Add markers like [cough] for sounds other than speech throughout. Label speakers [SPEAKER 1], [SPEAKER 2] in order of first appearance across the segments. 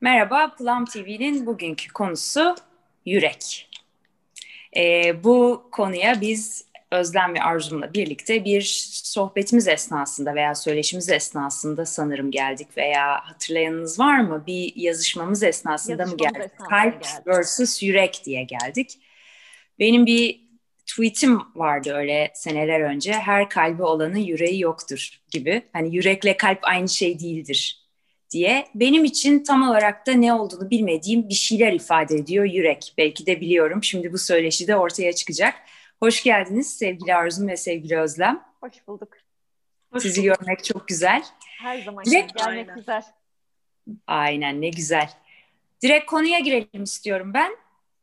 [SPEAKER 1] Merhaba, Plum TV'nin bugünkü konusu yürek. Ee, bu konuya biz Özlem ve Arzum'la birlikte bir sohbetimiz esnasında veya söyleşimiz esnasında sanırım geldik veya hatırlayanınız var mı? Bir yazışmamız esnasında mı geldik? Esnasında Kalp versus yürek diye geldik. Benim bir tweetim vardı öyle seneler önce. Her kalbi olanın yüreği yoktur gibi. Hani yürekle kalp aynı şey değildir diye benim için tam olarak da ne olduğunu bilmediğim bir şeyler ifade ediyor yürek. Belki de biliyorum. Şimdi bu söyleşi de ortaya çıkacak. Hoş geldiniz sevgili Arzum ve sevgili Özlem.
[SPEAKER 2] Hoş bulduk.
[SPEAKER 1] Hoş Sizi bulduk. görmek çok güzel.
[SPEAKER 2] Her zaman Direkt... gelmek güzel.
[SPEAKER 1] Aynen ne güzel. Direkt konuya girelim istiyorum ben.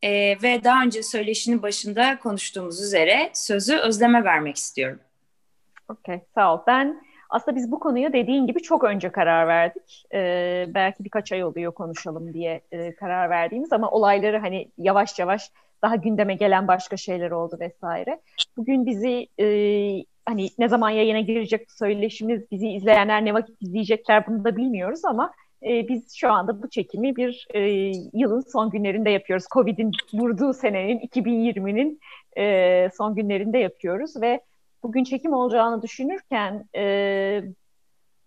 [SPEAKER 1] Ee, ve daha önce söyleşinin başında konuştuğumuz üzere sözü Özlem'e vermek istiyorum.
[SPEAKER 2] Okey, sağ ol. Ben aslında biz bu konuya dediğin gibi çok önce karar verdik. Ee, belki birkaç ay oluyor konuşalım diye e, karar verdiğimiz ama olayları hani yavaş yavaş daha gündeme gelen başka şeyler oldu vesaire. Bugün bizi e, hani ne zaman yayına girecek söyleşimiz, bizi izleyenler ne vakit izleyecekler bunu da bilmiyoruz ama e, biz şu anda bu çekimi bir e, yılın son günlerinde yapıyoruz. Covid'in vurduğu senenin 2020'nin e, son günlerinde yapıyoruz ve bugün çekim olacağını düşünürken e,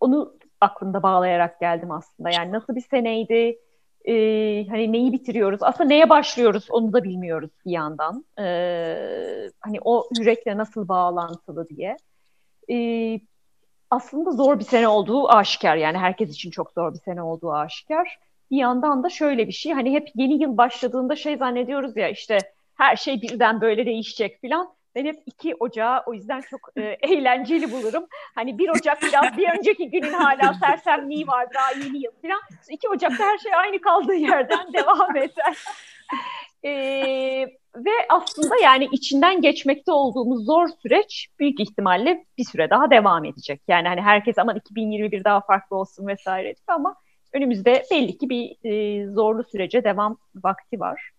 [SPEAKER 2] onu aklımda bağlayarak geldim aslında. Yani nasıl bir seneydi, e, hani neyi bitiriyoruz, aslında neye başlıyoruz onu da bilmiyoruz bir yandan. E, hani o yürekle nasıl bağlantılı diye. E, aslında zor bir sene olduğu aşikar yani herkes için çok zor bir sene olduğu aşikar. Bir yandan da şöyle bir şey hani hep yeni yıl başladığında şey zannediyoruz ya işte her şey birden böyle değişecek falan. Ben hep 2 Ocağı o yüzden çok e, eğlenceli bulurum. Hani 1 Ocak biraz bir önceki günün hala sersemliği var daha yeni yıl falan. 2 Ocak'ta her şey aynı kaldığı yerden [laughs] devam eder. e, ve aslında yani içinden geçmekte olduğumuz zor süreç büyük ihtimalle bir süre daha devam edecek. Yani hani herkes aman 2021 daha farklı olsun vesaire ama önümüzde belli ki bir e, zorlu sürece devam vakti var.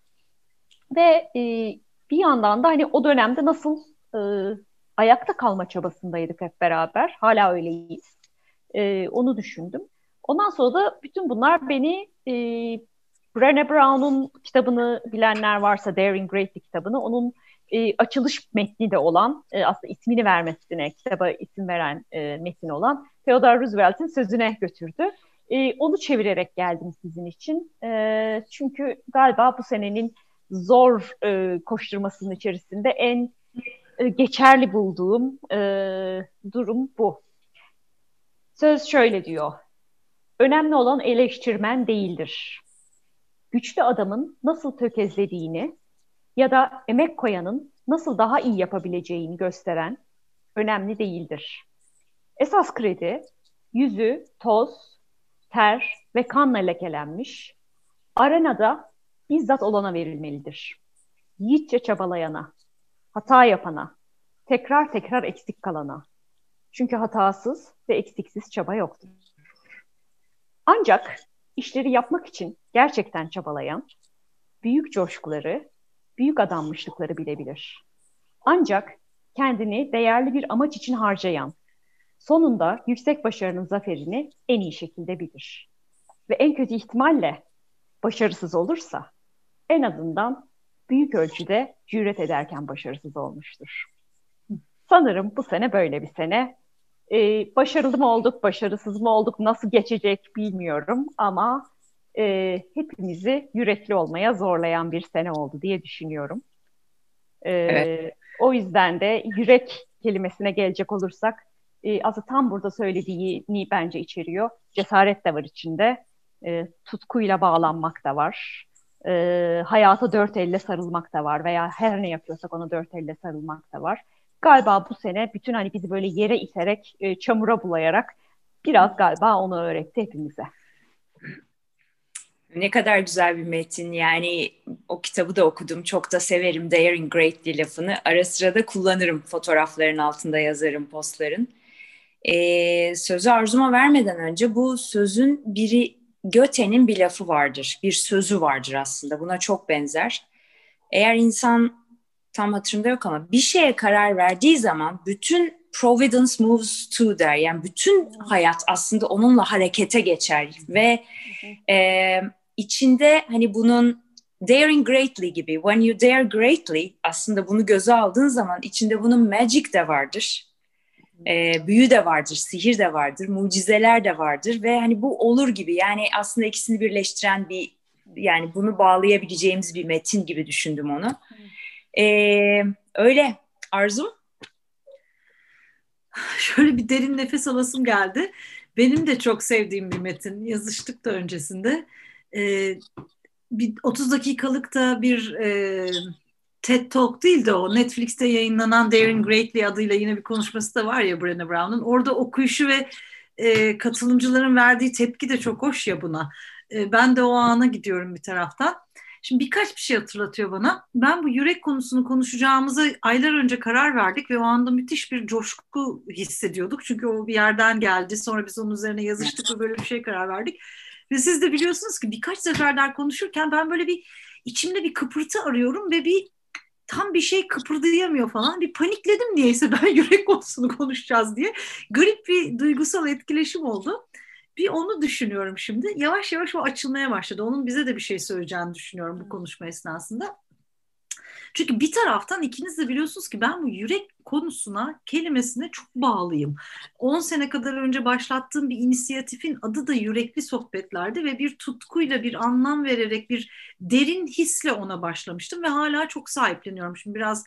[SPEAKER 2] Ve e, bir yandan da hani o dönemde nasıl e, ayakta kalma çabasındaydık hep beraber. Hala öyleyiz. E, onu düşündüm. Ondan sonra da bütün bunlar beni e, Brené Brown'un kitabını bilenler varsa Daring Great'li kitabını onun e, açılış metni de olan e, aslında ismini vermesine kitaba isim veren e, metin olan Theodore Roosevelt'in sözüne götürdü. E, onu çevirerek geldim sizin için. E, çünkü galiba bu senenin zor e, koşturmasının içerisinde en e, geçerli bulduğum e, durum bu. Söz şöyle diyor. Önemli olan eleştirmen değildir. Güçlü adamın nasıl tökezlediğini ya da emek koyanın nasıl daha iyi yapabileceğini gösteren önemli değildir. Esas kredi yüzü toz, ter ve kanla lekelenmiş, arenada bizzat olana verilmelidir. Yiğitçe çabalayana, hata yapana, tekrar tekrar eksik kalana. Çünkü hatasız ve eksiksiz çaba yoktur. Ancak işleri yapmak için gerçekten çabalayan, büyük coşkuları, büyük adanmışlıkları bilebilir. Ancak kendini değerli bir amaç için harcayan, sonunda yüksek başarının zaferini en iyi şekilde bilir. Ve en kötü ihtimalle başarısız olursa en azından büyük ölçüde cüret ederken başarısız olmuştur. Sanırım bu sene böyle bir sene. Ee, başarılı mı olduk, başarısız mı olduk, nasıl geçecek bilmiyorum ama e, hepimizi yürekli olmaya zorlayan bir sene oldu diye düşünüyorum. Ee, evet. O yüzden de yürek kelimesine gelecek olursak e, aslında tam burada söylediğini bence içeriyor. Cesaret de var içinde, e, tutkuyla bağlanmak da var e, hayata dört elle sarılmak da var veya her ne yapıyorsak ona dört elle sarılmak da var. Galiba bu sene bütün hani bizi böyle yere iterek, e, çamura bulayarak biraz galiba onu öğretti hepimize.
[SPEAKER 1] Ne kadar güzel bir metin yani o kitabı da okudum çok da severim Daring Greatly lafını ara sıra da kullanırım fotoğrafların altında yazarım postların. Ee, sözü arzuma vermeden önce bu sözün biri Göte'nin bir lafı vardır, bir sözü vardır aslında. Buna çok benzer. Eğer insan tam hatırımda yok ama bir şeye karar verdiği zaman bütün providence moves to der. Yani bütün hayat aslında onunla harekete geçer ve e, içinde hani bunun daring greatly gibi when you dare greatly aslında bunu göze aldığın zaman içinde bunun magic de vardır. E, büyü de vardır, sihir de vardır, mucizeler de vardır ve hani bu olur gibi yani aslında ikisini birleştiren bir yani bunu bağlayabileceğimiz bir metin gibi düşündüm onu. E, öyle Arzum? [sighs]
[SPEAKER 3] Şöyle bir derin nefes alasım geldi. Benim de çok sevdiğim bir metin. Yazıştık da öncesinde. Ee, bir 30 dakikalık da bir e, TED Talk değil de o Netflix'te yayınlanan Daring Greatly adıyla yine bir konuşması da var ya Brené Brown'un. Orada okuyuşu ve e, katılımcıların verdiği tepki de çok hoş ya buna. E, ben de o ana gidiyorum bir taraftan. Şimdi birkaç bir şey hatırlatıyor bana. Ben bu yürek konusunu konuşacağımıza aylar önce karar verdik ve o anda müthiş bir coşku hissediyorduk. Çünkü o bir yerden geldi. Sonra biz onun üzerine yazıştık ve böyle bir şey karar verdik. Ve siz de biliyorsunuz ki birkaç seferler konuşurken ben böyle bir içimde bir kıpırtı arıyorum ve bir tam bir şey kıpırdayamıyor falan. Bir panikledim niyeyse [laughs] ben yürek konusunu konuşacağız diye. Garip bir duygusal etkileşim oldu. Bir onu düşünüyorum şimdi. Yavaş yavaş o açılmaya başladı. Onun bize de bir şey söyleyeceğini düşünüyorum bu konuşma esnasında. Çünkü bir taraftan ikiniz de biliyorsunuz ki ben bu yürek konusuna, kelimesine çok bağlıyım. 10 sene kadar önce başlattığım bir inisiyatifin adı da Yürekli Sohbetlerdi ve bir tutkuyla, bir anlam vererek, bir derin hisle ona başlamıştım ve hala çok sahipleniyorum. Şimdi biraz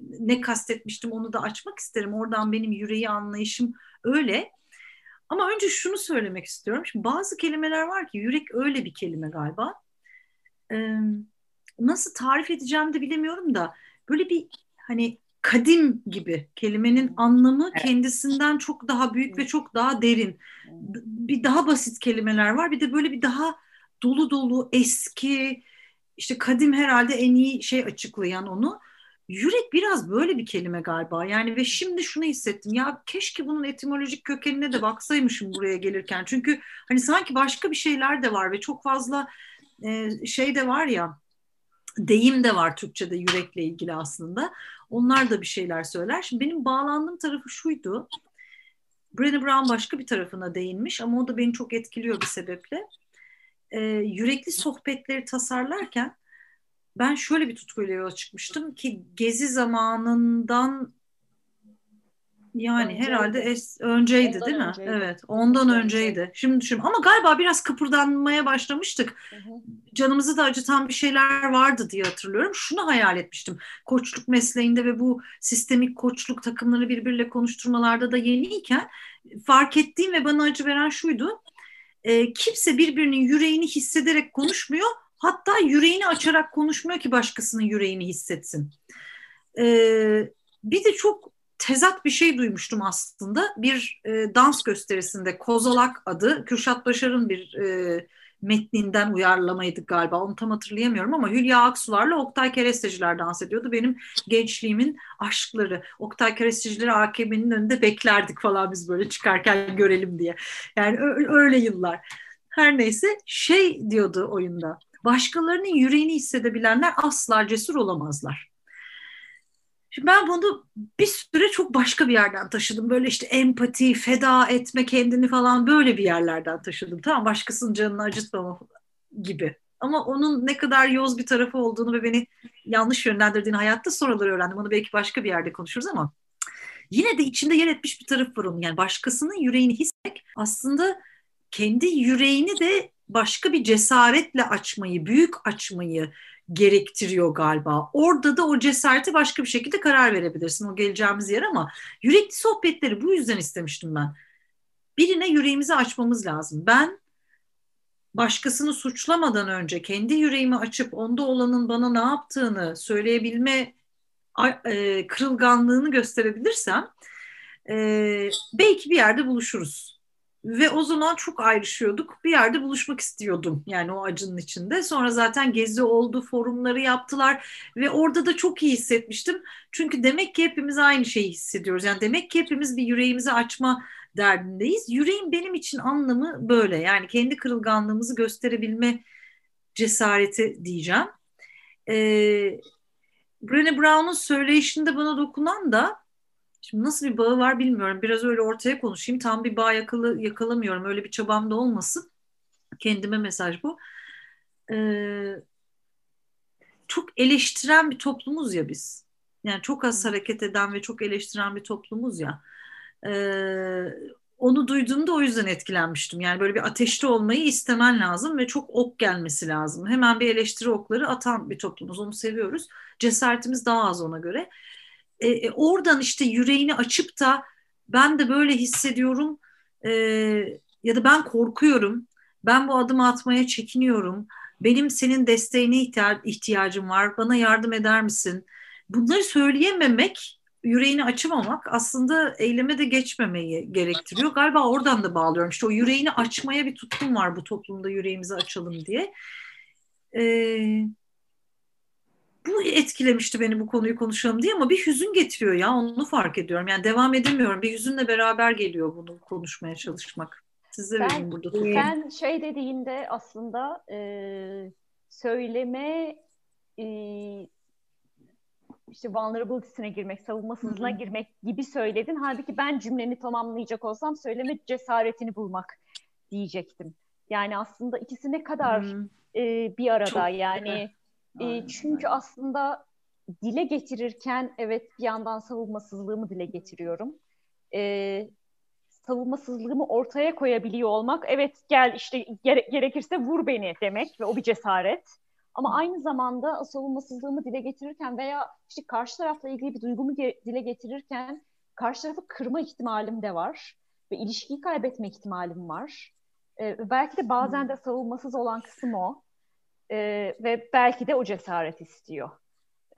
[SPEAKER 3] ne kastetmiştim onu da açmak isterim. Oradan benim yüreği anlayışım öyle. Ama önce şunu söylemek istiyorum. Şimdi bazı kelimeler var ki yürek öyle bir kelime galiba. Ee, nasıl tarif edeceğimi de bilemiyorum da böyle bir hani kadim gibi kelimenin anlamı evet. kendisinden çok daha büyük ve çok daha derin. Bir daha basit kelimeler var. Bir de böyle bir daha dolu dolu eski işte kadim herhalde en iyi şey açıklayan onu. Yürek biraz böyle bir kelime galiba. Yani ve şimdi şunu hissettim. Ya keşke bunun etimolojik kökenine de baksaymışım buraya gelirken. Çünkü hani sanki başka bir şeyler de var ve çok fazla e, şey de var ya deyim de var Türkçe'de yürekle ilgili aslında. Onlar da bir şeyler söyler. Şimdi benim bağlandığım tarafı şuydu. Brené Brown başka bir tarafına değinmiş ama o da beni çok etkiliyor bir sebeple. Ee, yürekli sohbetleri tasarlarken ben şöyle bir tutkuyla yola çıkmıştım ki gezi zamanından yani önceydi. herhalde es, önceydi ondan değil mi? Önceydi. Evet, ondan önceydi. Şimdi düşün ama galiba biraz kıpırdanmaya başlamıştık. Hı hı. Canımızı da acıtan bir şeyler vardı diye hatırlıyorum. Şunu hayal etmiştim. Koçluk mesleğinde ve bu sistemik koçluk takımları birbiriyle konuşturmalarda da yeniyken fark ettiğim ve bana acı veren şuydu. E, kimse birbirinin yüreğini hissederek konuşmuyor. Hatta yüreğini açarak konuşmuyor ki başkasının yüreğini hissetsin. E, bir de çok tezat bir şey duymuştum aslında. Bir e, dans gösterisinde Kozalak adı Kürşat Başar'ın bir e, metninden uyarlamaydı galiba. Onu tam hatırlayamıyorum ama Hülya Aksular'la Oktay Keresteciler dans ediyordu. Benim gençliğimin aşkları. Oktay Kerestecileri AKM'nin önünde beklerdik falan biz böyle çıkarken görelim diye. Yani öyle yıllar. Her neyse şey diyordu oyunda. Başkalarının yüreğini hissedebilenler asla cesur olamazlar. Şimdi ben bunu bir süre çok başka bir yerden taşıdım. Böyle işte empati, feda etme kendini falan böyle bir yerlerden taşıdım. Tamam başkasının canını acıtmama gibi. Ama onun ne kadar yoz bir tarafı olduğunu ve beni yanlış yönlendirdiğini hayatta sonraları öğrendim. Onu belki başka bir yerde konuşuruz ama yine de içinde yer etmiş bir taraf var onun. Yani başkasının yüreğini hissetmek aslında kendi yüreğini de başka bir cesaretle açmayı, büyük açmayı, gerektiriyor galiba. Orada da o cesareti başka bir şekilde karar verebilirsin o geleceğimiz yer ama yürekli sohbetleri bu yüzden istemiştim ben. Birine yüreğimizi açmamız lazım. Ben başkasını suçlamadan önce kendi yüreğimi açıp onda olanın bana ne yaptığını söyleyebilme e, kırılganlığını gösterebilirsem e, belki bir yerde buluşuruz ve o zaman çok ayrışıyorduk. Bir yerde buluşmak istiyordum yani o acının içinde. Sonra zaten gezi oldu, forumları yaptılar ve orada da çok iyi hissetmiştim. Çünkü demek ki hepimiz aynı şeyi hissediyoruz. Yani demek ki hepimiz bir yüreğimizi açma derdindeyiz. Yüreğin benim için anlamı böyle. Yani kendi kırılganlığımızı gösterebilme cesareti diyeceğim. Ee, Brené Brown'un söyleyişinde bana dokunan da Şimdi nasıl bir bağı var bilmiyorum. Biraz öyle ortaya konuşayım. Tam bir bağ yakalı, yakalamıyorum. Öyle bir çabam da olmasın. Kendime mesaj bu. e, çok eleştiren bir toplumuz ya biz. Yani çok az hareket eden ve çok eleştiren bir toplumuz ya. E, onu duyduğumda o yüzden etkilenmiştim. Yani böyle bir ateşte olmayı istemen lazım ve çok ok gelmesi lazım. Hemen bir eleştiri okları atan bir toplumuz. Onu seviyoruz. Cesaretimiz daha az ona göre. E, e, oradan işte yüreğini açıp da ben de böyle hissediyorum e, ya da ben korkuyorum. Ben bu adımı atmaya çekiniyorum. Benim senin desteğine ihtiyacım var. Bana yardım eder misin? Bunları söyleyememek yüreğini açamamak aslında eyleme de geçmemeyi gerektiriyor. Galiba oradan da bağlıyorum. İşte o yüreğini açmaya bir tutkum var bu toplumda yüreğimizi açalım diye. Ee, bu etkilemişti beni bu konuyu konuşalım diye ama bir hüzün getiriyor ya onu fark ediyorum. Yani devam edemiyorum. Bir hüzünle beraber geliyor bunu konuşmaya çalışmak. Size ben, burada.
[SPEAKER 2] Sen şey dediğinde aslında e, söyleme e, işte vulnerability'sine girmek, savunmasızlığına girmek gibi söyledin. Halbuki ben cümleni tamamlayacak olsam söyleme cesaretini bulmak diyecektim. Yani aslında ikisi ne kadar e, bir arada Çok, yani. E, çünkü aslında dile getirirken evet bir yandan savunmasızlığımı dile getiriyorum. E, savunmasızlığımı ortaya koyabiliyor olmak evet gel işte gere- gerekirse vur beni demek ve o bir cesaret. Ama aynı zamanda savunmasızlığımı dile getirirken veya işte karşı tarafla ilgili bir duygumu dile getirirken karşı tarafı kırma ihtimalim de var ve ilişkiyi kaybetme ihtimalim var. Ee, belki de bazen de savunmasız olan kısım o. Ee, ve belki de o cesaret istiyor.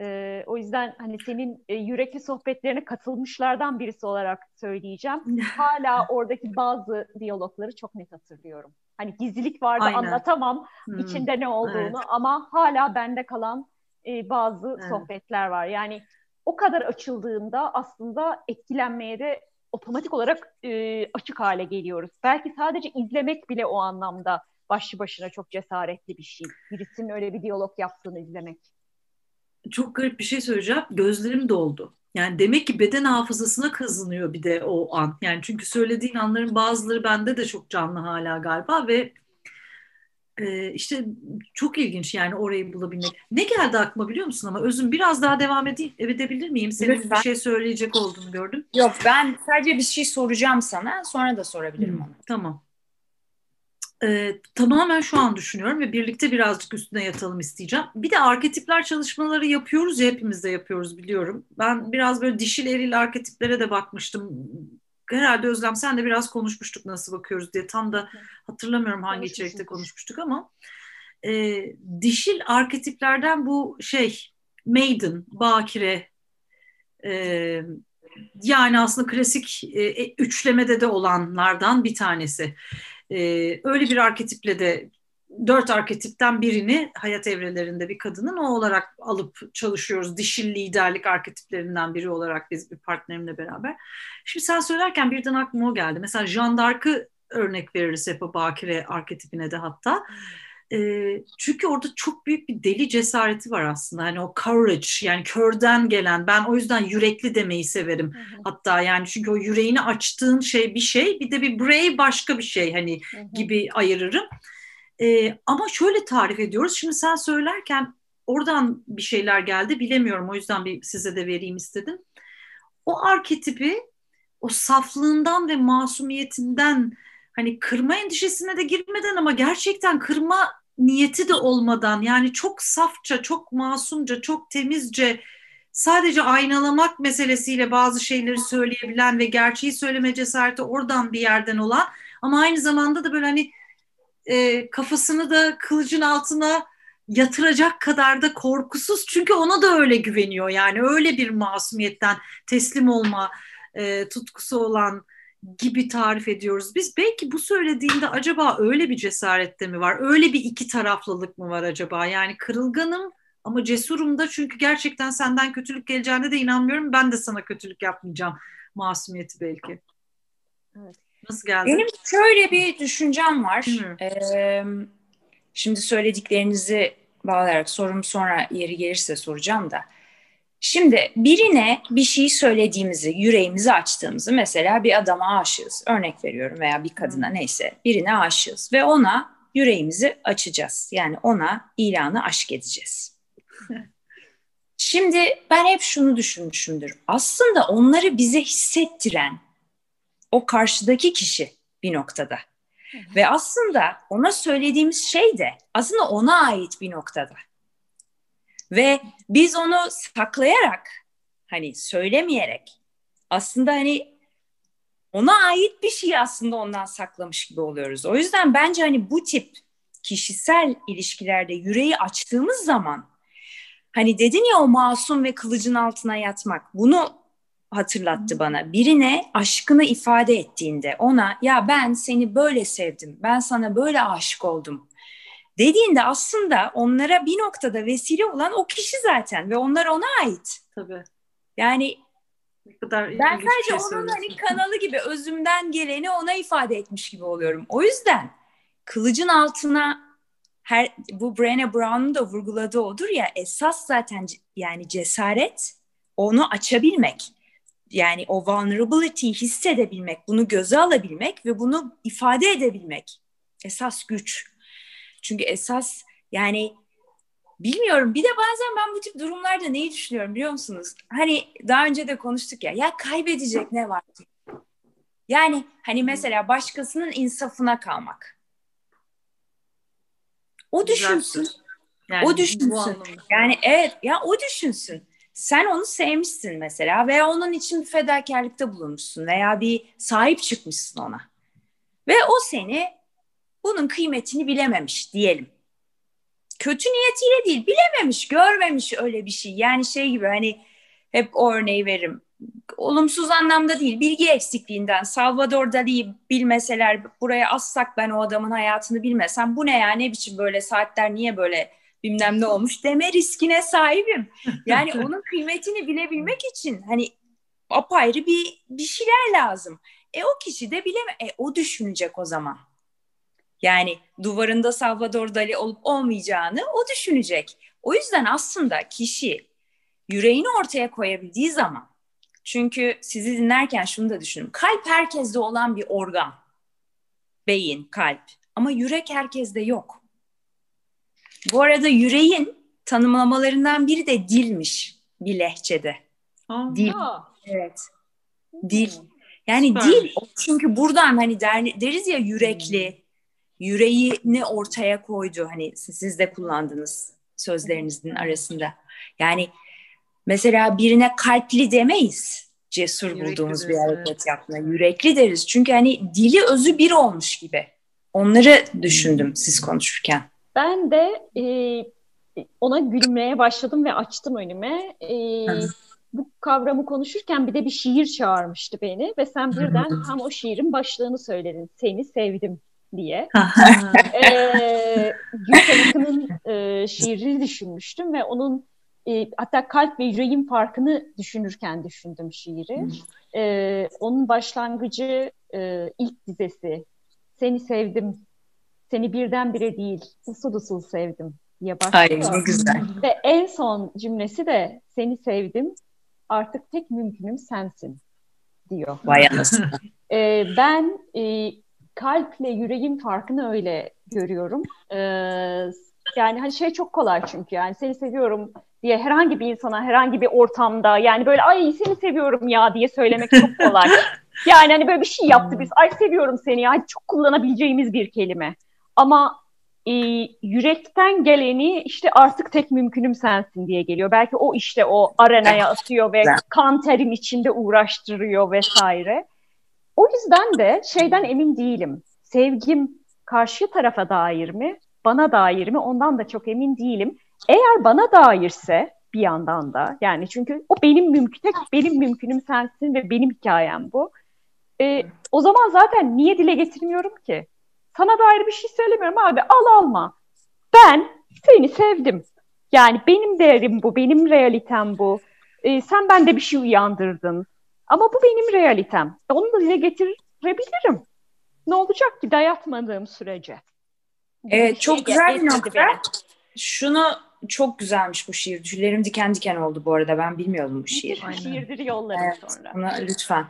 [SPEAKER 2] Ee, o yüzden hani senin e, yürekli sohbetlerine katılmışlardan birisi olarak söyleyeceğim. [laughs] Hala oradaki bazı diyalogları çok net hatırlıyorum. Hani gizlilik vardı Aynen. anlatamam hmm. içinde ne olduğunu evet. ama hala bende kalan e, bazı evet. sohbetler var. Yani o kadar açıldığında aslında etkilenmeye de otomatik olarak e, açık hale geliyoruz. Belki sadece izlemek bile o anlamda başlı başına çok cesaretli bir şey. Birisinin öyle bir diyalog yaptığını izlemek.
[SPEAKER 3] Çok garip bir şey söyleyeceğim. Gözlerim doldu. Yani demek ki beden hafızasına kazınıyor bir de o an. Yani çünkü söylediğin anların bazıları bende de çok canlı hala galiba ve e, işte çok ilginç yani orayı bulabilmek. Ne geldi aklıma biliyor musun ama Özüm biraz daha devam edeyim, edebilir miyim? Senin Lütfen. bir şey söyleyecek olduğunu gördüm.
[SPEAKER 1] Yok ben sadece bir şey soracağım sana sonra da sorabilirim hmm, onu.
[SPEAKER 3] Tamam e, tamamen şu an düşünüyorum ve birlikte birazcık üstüne yatalım isteyeceğim. Bir de arketipler çalışmaları yapıyoruz ya hepimiz de yapıyoruz biliyorum. Ben biraz böyle dişil eril arketiplere de bakmıştım. Herhalde Özlem sen de biraz konuşmuştuk nasıl bakıyoruz diye. Tam da hatırlamıyorum hangi içerikte konuşmuştuk ama. E, dişil arketiplerden bu şey maiden, bakire, e, yani aslında klasik e, üçlemede de olanlardan bir tanesi. Ee, öyle bir arketiple de dört arketipten birini hayat evrelerinde bir kadının o olarak alıp çalışıyoruz. Dişil liderlik arketiplerinden biri olarak biz bir partnerimle beraber. Şimdi sen söylerken birden aklıma o geldi. Mesela Jean örnek veririz hep o bakire arketipine de hatta. Hmm e, çünkü orada çok büyük bir deli cesareti var aslında. Hani o courage yani körden gelen ben o yüzden yürekli demeyi severim. Hı hı. Hatta yani çünkü o yüreğini açtığın şey bir şey bir de bir brave başka bir şey hani hı hı. gibi ayırırım. E, ama şöyle tarif ediyoruz. Şimdi sen söylerken oradan bir şeyler geldi bilemiyorum o yüzden bir size de vereyim istedim. O arketipi o saflığından ve masumiyetinden hani kırma endişesine de girmeden ama gerçekten kırma niyeti de olmadan yani çok safça, çok masumca, çok temizce sadece aynalamak meselesiyle bazı şeyleri söyleyebilen ve gerçeği söyleme cesareti oradan bir yerden olan ama aynı zamanda da böyle hani e, kafasını da kılıcın altına yatıracak kadar da korkusuz. Çünkü ona da öyle güveniyor yani öyle bir masumiyetten teslim olma e, tutkusu olan gibi tarif ediyoruz. Biz belki bu söylediğinde acaba öyle bir cesarette mi var? Öyle bir iki taraflılık mı var acaba? Yani kırılganım ama cesurum da çünkü gerçekten senden kötülük geleceğine de inanmıyorum. Ben de sana kötülük yapmayacağım. Masumiyeti belki.
[SPEAKER 1] Evet. Nasıl geldi? Benim şöyle bir düşüncem var. Ee, şimdi söylediklerinizi bağlayarak sorum sonra yeri gelirse soracağım da. Şimdi birine bir şey söylediğimizi, yüreğimizi açtığımızı mesela bir adama aşığız. Örnek veriyorum veya bir kadına neyse birine aşığız ve ona yüreğimizi açacağız. Yani ona ilanı aşk edeceğiz. [laughs] Şimdi ben hep şunu düşünmüşümdür. Aslında onları bize hissettiren o karşıdaki kişi bir noktada. Ve aslında ona söylediğimiz şey de aslında ona ait bir noktada. Ve biz onu saklayarak hani söylemeyerek aslında hani ona ait bir şeyi aslında ondan saklamış gibi oluyoruz. O yüzden bence hani bu tip kişisel ilişkilerde yüreği açtığımız zaman hani dedin ya o masum ve kılıcın altına yatmak bunu hatırlattı bana. Birine aşkını ifade ettiğinde ona ya ben seni böyle sevdim, ben sana böyle aşık oldum dediğinde aslında onlara bir noktada vesile olan o kişi zaten ve onlar ona ait.
[SPEAKER 3] Tabii.
[SPEAKER 1] Yani
[SPEAKER 3] ne kadar
[SPEAKER 1] ben sadece şey onun hani kanalı gibi özümden geleni ona ifade etmiş gibi oluyorum. O yüzden kılıcın altına her bu Brené Brown'un da vurguladığı odur ya esas zaten yani cesaret onu açabilmek. Yani o vulnerability'yi hissedebilmek, bunu göze alabilmek ve bunu ifade edebilmek. Esas güç. Çünkü esas yani bilmiyorum bir de bazen ben bu tip durumlarda neyi düşünüyorum biliyor musunuz? Hani daha önce de konuştuk ya ya kaybedecek ne var ki? Yani hani mesela başkasının insafına kalmak. O düşünsün. Yani, o düşünsün. Yani evet ya o düşünsün. Sen onu sevmişsin mesela veya onun için bir fedakarlıkta bulunmuşsun veya bir sahip çıkmışsın ona. Ve o seni bunun kıymetini bilememiş diyelim. Kötü niyetiyle değil, bilememiş, görmemiş öyle bir şey. Yani şey gibi hani hep o örneği veririm. Olumsuz anlamda değil, bilgi eksikliğinden. Salvador Dali'yi bilmeseler, buraya assak ben o adamın hayatını bilmesem bu ne ya ne biçim böyle saatler niye böyle bilmem ne olmuş deme riskine sahibim. Yani [laughs] onun kıymetini bilebilmek için hani apayrı bir bir şeyler lazım. E o kişi de bileme e o düşünecek o zaman. Yani duvarında Salvador Dali olup olmayacağını o düşünecek. O yüzden aslında kişi yüreğini ortaya koyabildiği zaman çünkü sizi dinlerken şunu da düşünün. Kalp herkeste olan bir organ. Beyin, kalp. Ama yürek herkeste yok. Bu arada yüreğin tanımlamalarından biri de dilmiş bir lehçede. Aa, dil. Evet. Dil. Yani Süper. dil çünkü buradan hani der, deriz ya yürekli, hmm. Yüreğini ortaya koydu. Hani siz de kullandınız sözlerinizin arasında. Yani mesela birine kalpli demeyiz. Cesur yürekli bulduğumuz bir hareket evet. yapma. Yürekli deriz. Çünkü hani dili özü bir olmuş gibi. Onları düşündüm siz konuşurken.
[SPEAKER 2] Ben de e, ona gülmeye başladım ve açtım önüme. E, bu kavramı konuşurken bir de bir şiir çağırmıştı beni ve sen birden tam o şiirin başlığını söyledin. Seni sevdim diye. ee, [laughs] Akın'ın e, şiirini düşünmüştüm ve onun e, hatta kalp ve yüreğin farkını düşünürken düşündüm şiiri. E, onun başlangıcı e, ilk dizesi. Seni sevdim seni birdenbire değil, usul usul sevdim diye başlıyor.
[SPEAKER 1] Ay ne güzel.
[SPEAKER 2] Ve en son cümlesi de seni sevdim, artık tek mümkünüm sensin diyor.
[SPEAKER 1] Vay anasını.
[SPEAKER 2] ee, ben e, kalple yüreğin farkını öyle görüyorum. Ee, yani hani şey çok kolay çünkü yani seni seviyorum diye herhangi bir insana herhangi bir ortamda yani böyle ay seni seviyorum ya diye söylemek çok kolay. [laughs] yani hani böyle bir şey yaptı biz ay seviyorum seni ya çok kullanabileceğimiz bir kelime. Ama e, yürekten geleni işte artık tek mümkünüm sensin diye geliyor. Belki o işte o arenaya atıyor ve kan terin içinde uğraştırıyor vesaire. O yüzden de şeyden emin değilim. Sevgim karşı tarafa dair mi, bana dair mi ondan da çok emin değilim. Eğer bana dairse bir yandan da yani çünkü o benim mümkün tek benim mümkünüm sensin ve benim hikayem bu. E, o zaman zaten niye dile getirmiyorum ki? Sana dair bir şey söylemiyorum abi al alma. Ben seni sevdim. Yani benim değerim bu, benim realitem bu. Ee, sen bende bir şey uyandırdın. Ama bu benim realitem. Onu da dile getirebilirim. Ne olacak ki dayatmadığım sürece?
[SPEAKER 1] Evet bir çok şey güzel bir nokta. Beni. Şunu çok güzelmiş bu şiir. Tüylerim diken diken oldu bu arada. Ben bilmiyordum bu şiiri.
[SPEAKER 2] Şiirdir yollarım
[SPEAKER 1] evet,
[SPEAKER 2] sonra.
[SPEAKER 1] Buna lütfen.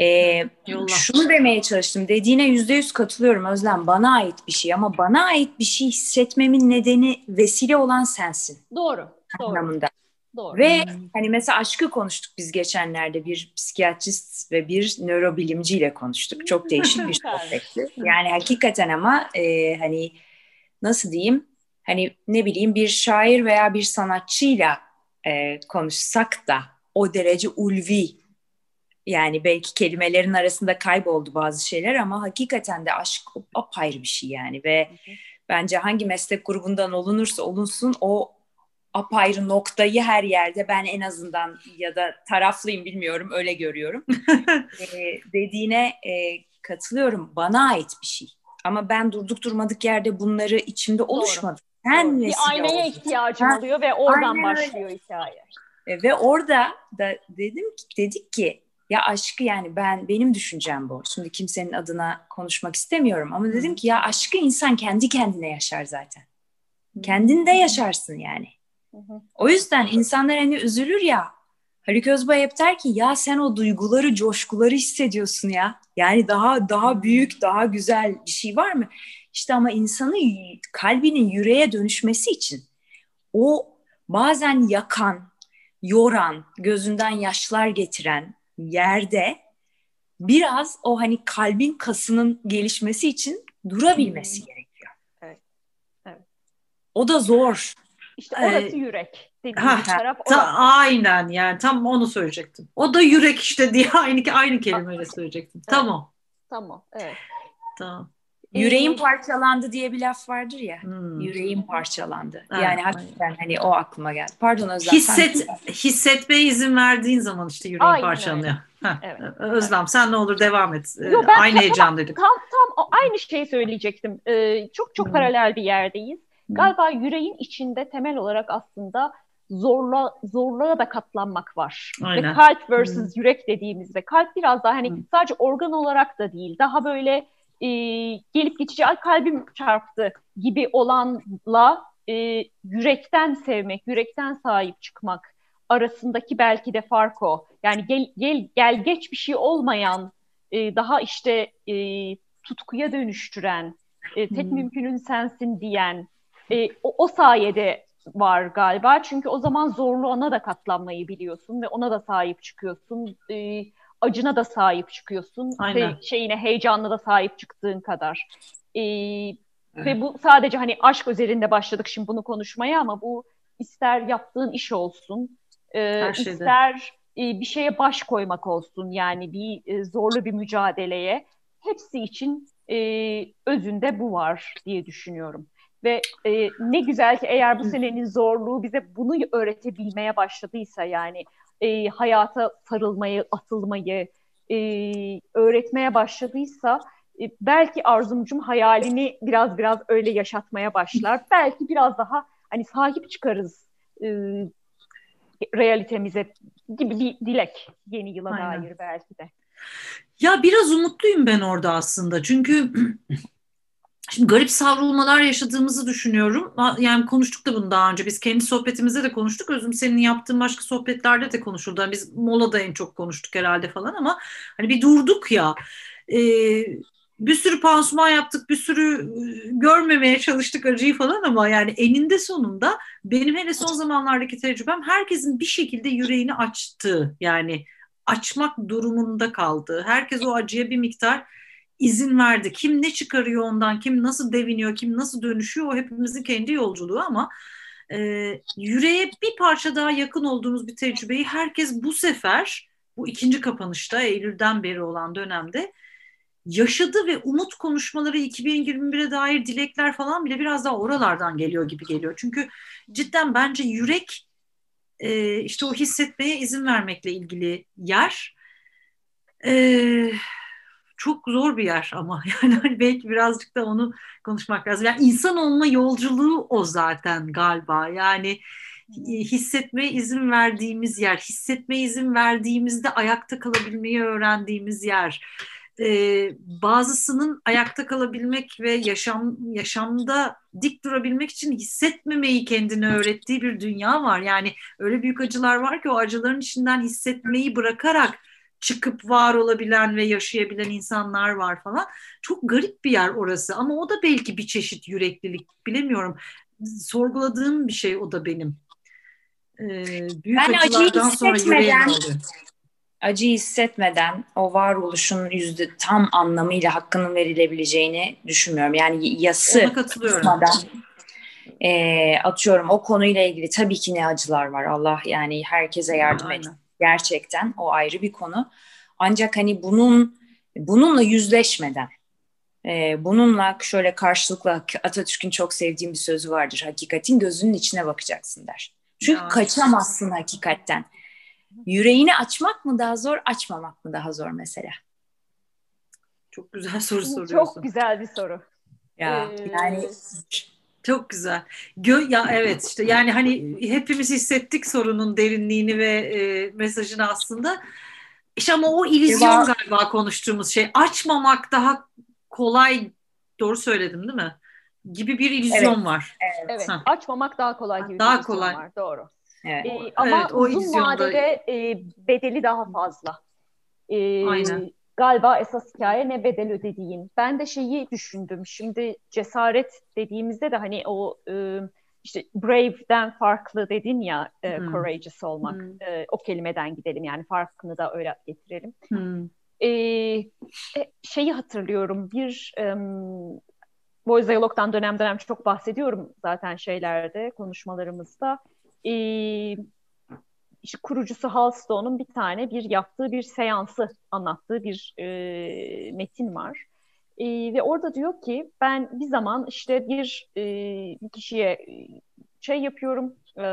[SPEAKER 1] Ee, şunu demeye çalıştım. Dediğine yüzde yüz katılıyorum Özlem. Bana ait bir şey ama bana ait bir şey hissetmemin nedeni vesile olan sensin.
[SPEAKER 2] Doğru.
[SPEAKER 1] Doğru. Anlamında.
[SPEAKER 2] Doğru.
[SPEAKER 1] Ve hani mesela aşkı konuştuk biz geçenlerde bir psikiyatrist ve bir nörobilimciyle konuştuk. Çok değişik bir [laughs] sohbetti. Yani hakikaten ama e, hani nasıl diyeyim hani ne bileyim bir şair veya bir sanatçıyla e, konuşsak da o derece ulvi yani belki kelimelerin arasında kayboldu bazı şeyler ama hakikaten de aşk apayrı bir şey yani ve bence hangi meslek grubundan olunursa olunsun o apayrı noktayı her yerde ben en azından ya da taraflıyım bilmiyorum öyle görüyorum. [laughs] dediğine e, katılıyorum bana ait bir şey. Ama ben durduk durmadık yerde bunları içimde oluşmadı.
[SPEAKER 2] Sen bir aynaya oldu. ihtiyacım ha? oluyor ve oradan Aynen başlıyor öyle. hikaye.
[SPEAKER 1] E, ve orada da dedim ki dedik ki ya aşkı yani ben benim düşüncem bu. Şimdi kimsenin adına konuşmak istemiyorum ama dedim ki ya aşkı insan kendi kendine yaşar zaten. Kendinde yaşarsın yani. O yüzden insanlar hani üzülür ya. Haluk Özbay hep der ki ya sen o duyguları, coşkuları hissediyorsun ya. Yani daha daha büyük, daha güzel bir şey var mı? İşte ama insanın kalbinin yüreğe dönüşmesi için o bazen yakan, yoran, gözünden yaşlar getiren yerde biraz o hani kalbin kasının gelişmesi için durabilmesi gerekiyor.
[SPEAKER 2] Evet. Evet.
[SPEAKER 1] O da zor.
[SPEAKER 2] İşte orası ee, yürek. Ha, taraf
[SPEAKER 3] ta, aynen yani tam onu söyleyecektim. O da yürek işte diye [laughs] aynı aynı kelimeyle söyleyecektim. Evet. Tamam.
[SPEAKER 2] Tamam. Evet.
[SPEAKER 3] Tamam.
[SPEAKER 1] Yüreğim ee, parçalandı diye bir laf vardır ya. Hmm. Yüreğim parçalandı. Evet, yani hakikaten aynen. hani o aklıma geldi. Pardon Özlem.
[SPEAKER 3] Hisset, sen... hissetmeye izin verdiğin zaman işte yüreğin aynen parçalanıyor. Evet. Özlem sen ne olur devam et. Yo, ben aynı heyecandaydık.
[SPEAKER 2] Tam tam aynı şeyi söyleyecektim. Ee, çok çok hmm. paralel bir yerdeyiz. Galiba yüreğin içinde temel olarak aslında zorla zorluğa da katlanmak var. Aynen. Ve kalp versus hmm. yürek dediğimizde kalp biraz daha hani hmm. sadece organ olarak da değil daha böyle e, gelip geçici kalbim çarptı gibi olanla e, yürekten sevmek, yürekten sahip çıkmak arasındaki belki de fark o. Yani gel gel gel geç bir şey olmayan e, daha işte e, tutkuya dönüştüren, e, tek hmm. mümkünün sensin diyen e, o, o sayede var galiba. Çünkü o zaman zorluğuna da katlanmayı biliyorsun ve ona da sahip çıkıyorsun. E, acına da sahip çıkıyorsun. Aynen. Şey, şeyine heyecanla da sahip çıktığın kadar. E, evet. Ve bu sadece hani aşk üzerinde başladık şimdi bunu konuşmaya ama bu ister yaptığın iş olsun, e, ister e, bir şeye baş koymak olsun yani bir e, zorlu bir mücadeleye hepsi için e, özünde bu var diye düşünüyorum. Ve e, ne güzel ki eğer bu senenin zorluğu bize bunu öğretebilmeye başladıysa yani e, hayata sarılmayı, atılmayı e, öğretmeye başladıysa e, belki Arzumcum hayalini biraz biraz öyle yaşatmaya başlar. [laughs] Belki biraz daha hani sahip çıkarız e, realitemize gibi bir dilek yeni yıla Aynen. dair belki de.
[SPEAKER 3] Ya biraz umutluyum ben orada aslında. Çünkü [clears throat] Şimdi garip savrulmalar yaşadığımızı düşünüyorum. Yani konuştuk da bunu daha önce. Biz kendi sohbetimizde de konuştuk. Özüm senin yaptığın başka sohbetlerde de konuşuldu. Yani biz molada en çok konuştuk herhalde falan ama hani bir durduk ya. E, bir sürü pansuman yaptık, bir sürü görmemeye çalıştık acıyı falan ama yani eninde sonunda benim hele son zamanlardaki tecrübem herkesin bir şekilde yüreğini açtı. Yani açmak durumunda kaldı. Herkes o acıya bir miktar izin verdi. Kim ne çıkarıyor ondan, kim nasıl deviniyor, kim nasıl dönüşüyor o hepimizin kendi yolculuğu ama e, yüreğe bir parça daha yakın olduğumuz bir tecrübeyi herkes bu sefer bu ikinci kapanışta Eylül'den beri olan dönemde yaşadı ve umut konuşmaları 2021'e dair dilekler falan bile biraz daha oralardan geliyor gibi geliyor. Çünkü cidden bence yürek e, işte o hissetmeye izin vermekle ilgili yer. E, çok zor bir yer ama [laughs] yani hani belki birazcık da onu konuşmak lazım. Yani insan olma yolculuğu o zaten galiba. Yani e, hissetmeye izin verdiğimiz yer, hissetmeye izin verdiğimizde ayakta kalabilmeyi öğrendiğimiz yer. Ee, bazısının ayakta kalabilmek ve yaşam yaşamda dik durabilmek için hissetmemeyi kendine öğrettiği bir dünya var. Yani öyle büyük acılar var ki o acıların içinden hissetmeyi bırakarak çıkıp var olabilen ve yaşayabilen insanlar var falan. Çok garip bir yer orası ama o da belki bir çeşit yüreklilik bilemiyorum. Sorguladığım bir şey o da benim. Ee, büyük
[SPEAKER 1] ben acıyı
[SPEAKER 3] sonra yüreğim
[SPEAKER 1] acı hissetmeden o varoluşun yüzde tam anlamıyla hakkının verilebileceğini düşünmüyorum. Yani yası
[SPEAKER 3] katılıyorum.
[SPEAKER 1] e, atıyorum o konuyla ilgili tabii ki ne acılar var. Allah yani herkese yardım etsin. Gerçekten o ayrı bir konu. Ancak hani bunun bununla yüzleşmeden e, bununla şöyle karşılıklı Atatürk'ün çok sevdiğim bir sözü vardır. Hakikatin gözünün içine bakacaksın der. Çünkü ya. kaçamazsın hakikatten. Yüreğini açmak mı daha zor, açmamak mı daha zor mesela?
[SPEAKER 3] Çok güzel soru soruyorsun.
[SPEAKER 2] Çok güzel bir soru.
[SPEAKER 1] Ya ee, yani
[SPEAKER 3] çok güzel. Gö ya evet işte yani hani hepimiz hissettik sorunun derinliğini ve e, mesajını aslında. İşte ama o illüzyon Eva... galiba konuştuğumuz şey. Açmamak daha kolay. Doğru söyledim değil mi? Gibi bir illüzyon
[SPEAKER 2] evet.
[SPEAKER 3] var.
[SPEAKER 2] Evet. evet. Açmamak daha kolay gibi
[SPEAKER 3] daha bir kolay.
[SPEAKER 2] var. Doğru.
[SPEAKER 1] Evet.
[SPEAKER 2] Ee, ama evet, o uzun vadede e, bedeli daha fazla. Ee, Aynen. Galiba esas hikaye ne bedel ödediğin. Ben de şeyi düşündüm. Şimdi cesaret dediğimizde de hani o e, işte brave'den farklı dedin ya e, hmm. courageous olmak. Hmm. E, o kelimeden gidelim yani farkını da öyle getirelim. Hmm. E, şeyi hatırlıyorum bir um, Boys Dialog'dan dönem dönem çok bahsediyorum zaten şeylerde konuşmalarımızda e, işte kurucusu Halstone'un bir tane bir yaptığı bir seansı anlattığı bir e, metin var. E, ve orada diyor ki ben bir zaman işte bir, e, kişiye şey yapıyorum, e,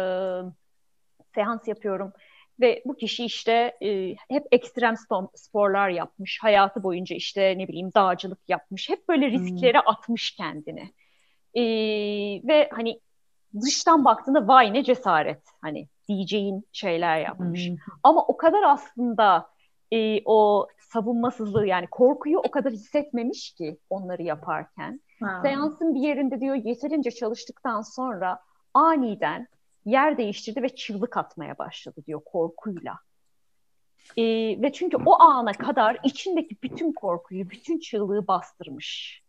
[SPEAKER 2] seans yapıyorum ve bu kişi işte e, hep ekstrem sporlar yapmış, hayatı boyunca işte ne bileyim dağcılık yapmış, hep böyle hmm. risklere hmm. atmış kendini. E, ve hani dıştan baktığında vay ne cesaret hani diyeceğin şeyler yapmış. Hmm. Ama o kadar aslında e, o savunmasızlığı yani korkuyu o kadar hissetmemiş ki onları yaparken. Hmm. Seansın bir yerinde diyor yeterince çalıştıktan sonra aniden yer değiştirdi ve çığlık atmaya başladı diyor korkuyla. E, ve çünkü o ana kadar içindeki bütün korkuyu, bütün çığlığı bastırmış.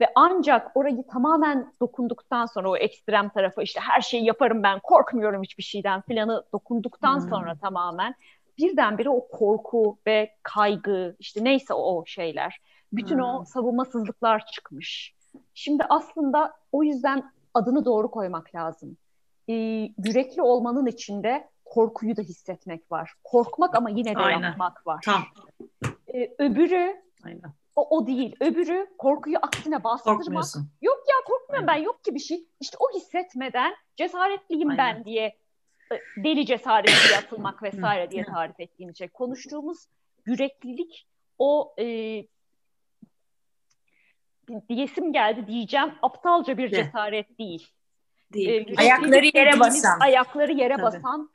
[SPEAKER 2] Ve ancak orayı tamamen dokunduktan sonra o ekstrem tarafı işte her şeyi yaparım ben korkmuyorum hiçbir şeyden filanı dokunduktan hmm. sonra tamamen birdenbire o korku ve kaygı işte neyse o şeyler bütün hmm. o savunmasızlıklar çıkmış. Şimdi aslında o yüzden adını doğru koymak lazım. Ee, yürekli olmanın içinde korkuyu da hissetmek var. Korkmak ama yine de Aynen. yapmak var.
[SPEAKER 3] Tamam.
[SPEAKER 2] Ee, öbürü Aynen o, o değil. Öbürü korkuyu aksine bastırmak. Yok ya korkmuyorum Aynen. ben yok ki bir şey. İşte o hissetmeden cesaretliyim Aynen. ben diye e, deli cesareti [coughs] atılmak vesaire diye tarif ettiğim şey. Konuştuğumuz yüreklilik o e, diyesim geldi diyeceğim aptalca bir cesaret değil.
[SPEAKER 1] Değil. E, ayakları yere basan.
[SPEAKER 2] Ayakları yere Tabii. basan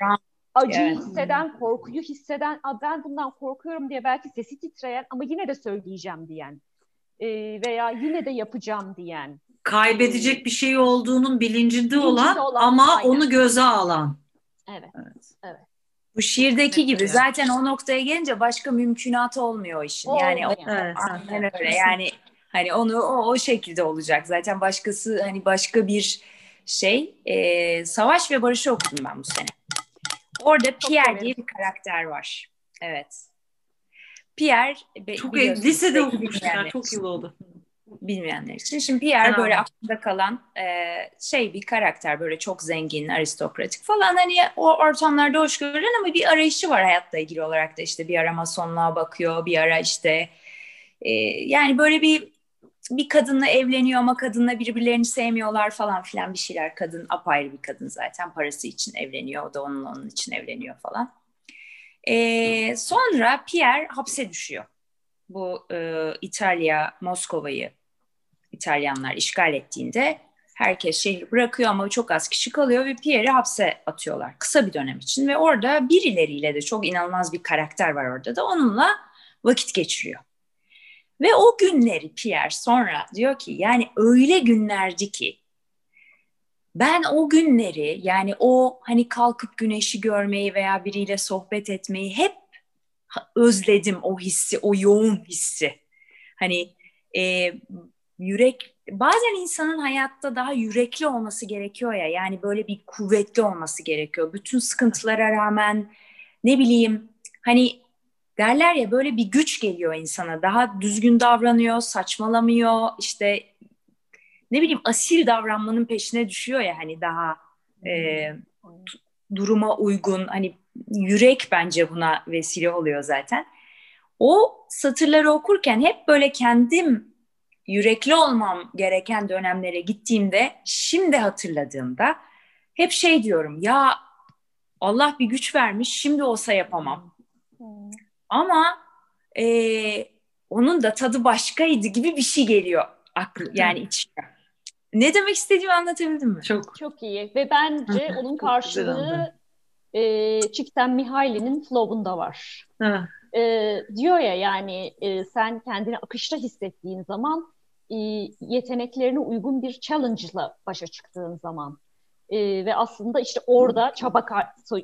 [SPEAKER 2] acıyı evet. hisseden, korkuyu hisseden, ben bundan korkuyorum diye belki sesi titreyen ama yine de söyleyeceğim diyen e, veya yine de yapacağım diyen.
[SPEAKER 3] Kaybedecek bir şey olduğunun bilincinde, bilincinde olan, olan ama aynen. onu göze alan.
[SPEAKER 2] Evet. Evet. evet.
[SPEAKER 1] Bu şiirdeki evet, gibi zaten o noktaya gelince başka mümkünatı olmuyor o işin. Olmuyor. Yani evet. aynen öyle. Yani hani onu o, o şekilde olacak. Zaten başkası hani başka bir şey e, savaş ve barışı okudum ben bu sene. Orada Pierre diye bir karakter var. Evet. Pierre
[SPEAKER 3] çok lisede okumuşlar. Çok yıl oldu.
[SPEAKER 1] Bilmeyenler için. Şimdi Pierre ha. böyle aklında kalan e, şey bir karakter böyle çok zengin, aristokratik falan hani o ortamlarda hoş görülen ama bir arayışı var hayatla ilgili olarak da işte bir ara masonluğa bakıyor, bir ara işte e, yani böyle bir bir kadınla evleniyor ama kadınla birbirlerini sevmiyorlar falan filan bir şeyler. Kadın apayrı bir kadın zaten parası için evleniyor. O da onun onun için evleniyor falan. Ee, sonra Pierre hapse düşüyor. Bu e, İtalya, Moskova'yı İtalyanlar işgal ettiğinde herkes şehri bırakıyor ama çok az kişi kalıyor ve Pierre'i hapse atıyorlar kısa bir dönem için ve orada birileriyle de çok inanılmaz bir karakter var orada da onunla vakit geçiriyor. Ve o günleri Pierre sonra diyor ki yani öyle günlerdi ki ben o günleri yani o hani kalkıp güneşi görmeyi veya biriyle sohbet etmeyi hep özledim o hissi, o yoğun hissi. Hani e, yürek bazen insanın hayatta daha yürekli olması gerekiyor ya yani böyle bir kuvvetli olması gerekiyor. Bütün sıkıntılara rağmen ne bileyim hani derler ya böyle bir güç geliyor insana daha düzgün davranıyor, saçmalamıyor işte ne bileyim asil davranmanın peşine düşüyor ya hani daha e, duruma uygun hani yürek bence buna vesile oluyor zaten. O satırları okurken hep böyle kendim yürekli olmam gereken dönemlere gittiğimde şimdi hatırladığımda hep şey diyorum ya Allah bir güç vermiş şimdi olsa yapamam. Hmm. Ama e, onun da tadı başkaydı gibi bir şey geliyor aklı yani içine. Ne demek istediğimi anlatabildim mi?
[SPEAKER 2] Çok. Çok iyi ve bence onun karşılığı e, Çikten Mihaili'nin Flow'unda var. E, diyor ya yani e, sen kendini akışta hissettiğin zaman e, yeteneklerine uygun bir challenge'la başa çıktığın zaman e, ve aslında işte orada çaba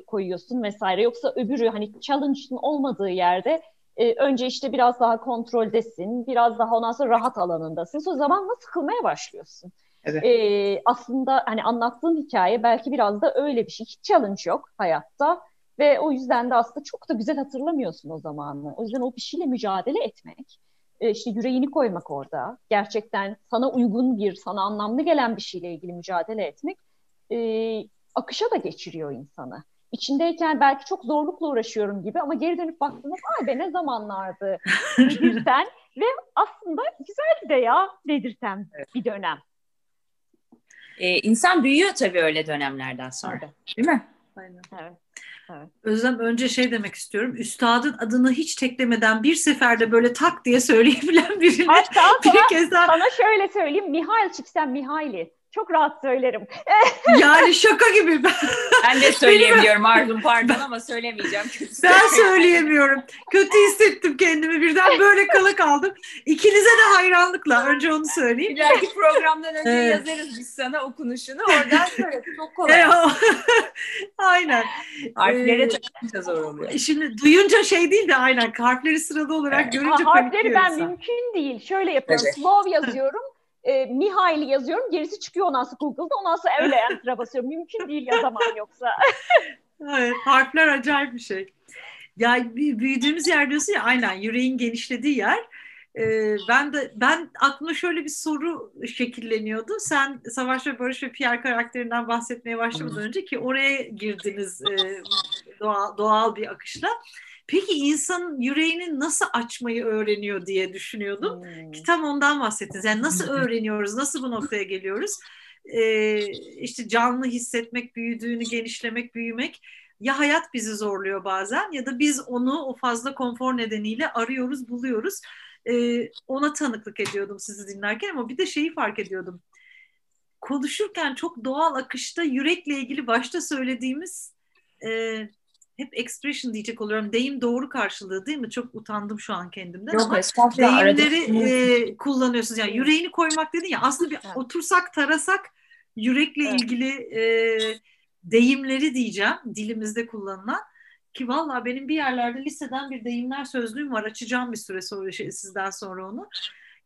[SPEAKER 2] koyuyorsun vesaire yoksa öbürü hani challenge'ın olmadığı yerde e, önce işte biraz daha kontroldesin biraz daha ondan sonra rahat alanındasın sonra zamanla sıkılmaya başlıyorsun. Evet. E, aslında hani anlattığın hikaye belki biraz da öyle bir şey. Hiç challenge yok hayatta ve o yüzden de aslında çok da güzel hatırlamıyorsun o zamanı. O yüzden o bir şeyle mücadele etmek, e, işte yüreğini koymak orada, gerçekten sana uygun bir, sana anlamlı gelen bir şeyle ilgili mücadele etmek e, akışa da geçiriyor insanı. İçindeyken belki çok zorlukla uğraşıyorum gibi ama geri dönüp baktığında ay be ne zamanlardı [laughs] dedirten ve aslında güzeldi de ya dedirten evet. bir dönem.
[SPEAKER 1] Ee, insan büyüyor tabii öyle dönemlerden sonra. Evet. Değil mi?
[SPEAKER 3] Aynen. Evet. Evet. Özlem önce şey demek istiyorum. Üstadın adını hiç teklemeden bir seferde böyle tak diye söyleyebilen [laughs] birini
[SPEAKER 2] Hatta bir sana, kez daha... sana şöyle söyleyeyim. Mihail Çiksen Mihaili. Çok rahat söylerim.
[SPEAKER 3] yani şaka gibi. [laughs]
[SPEAKER 1] Ben de söyleyemiyorum Arzum pardon ama söylemeyeceğim.
[SPEAKER 3] ben söyleyemiyorum. Kötü hissettim kendimi birden böyle kala kaldım. İkinize de hayranlıkla önce onu söyleyeyim.
[SPEAKER 1] İleriki programdan önce evet. yazarız biz sana okunuşunu oradan söyle. Çok kolay. [laughs]
[SPEAKER 3] aynen.
[SPEAKER 1] Harflere ee, zor oluyor.
[SPEAKER 3] Şimdi duyunca şey değil de aynen harfleri sıralı olarak evet. görünce
[SPEAKER 2] ha, Harfleri ben insan. mümkün değil. Şöyle yapıyorum. Evet. Slow yazıyorum e, Mihail'i yazıyorum. Gerisi çıkıyor ondan sonra Google'da. Ondan sonra öyle [laughs] enter'a basıyorum. Mümkün değil yazamam yoksa.
[SPEAKER 3] evet, harfler acayip bir şey. Ya büyüdüğümüz yer diyorsun ya aynen yüreğin genişlediği yer. Ee, ben de ben aklıma şöyle bir soru şekilleniyordu. Sen Savaş ve Barış ve Pierre karakterinden bahsetmeye başlamadan önce ki oraya girdiniz e, doğal, doğal bir akışla. Peki insanın yüreğini nasıl açmayı öğreniyor diye düşünüyordum. Hmm. Kitap ondan bahsettiniz. Yani nasıl öğreniyoruz, nasıl bu noktaya geliyoruz? Ee, işte canlı hissetmek, büyüdüğünü genişlemek, büyümek. Ya hayat bizi zorluyor bazen ya da biz onu o fazla konfor nedeniyle arıyoruz, buluyoruz. Ee, ona tanıklık ediyordum sizi dinlerken ama bir de şeyi fark ediyordum. Konuşurken çok doğal akışta yürekle ilgili başta söylediğimiz... E, hep expression diyecek oluyorum. Deyim doğru karşılığı değil mi? Çok utandım şu an kendimden Yok, ama deyimleri e, kullanıyorsunuz. Yani yüreğini koymak dedin ya aslında bir otursak tarasak yürekle evet. ilgili e, deyimleri diyeceğim dilimizde kullanılan ki valla benim bir yerlerde liseden bir deyimler sözlüğüm var açacağım bir süre sonra şey, sizden sonra onu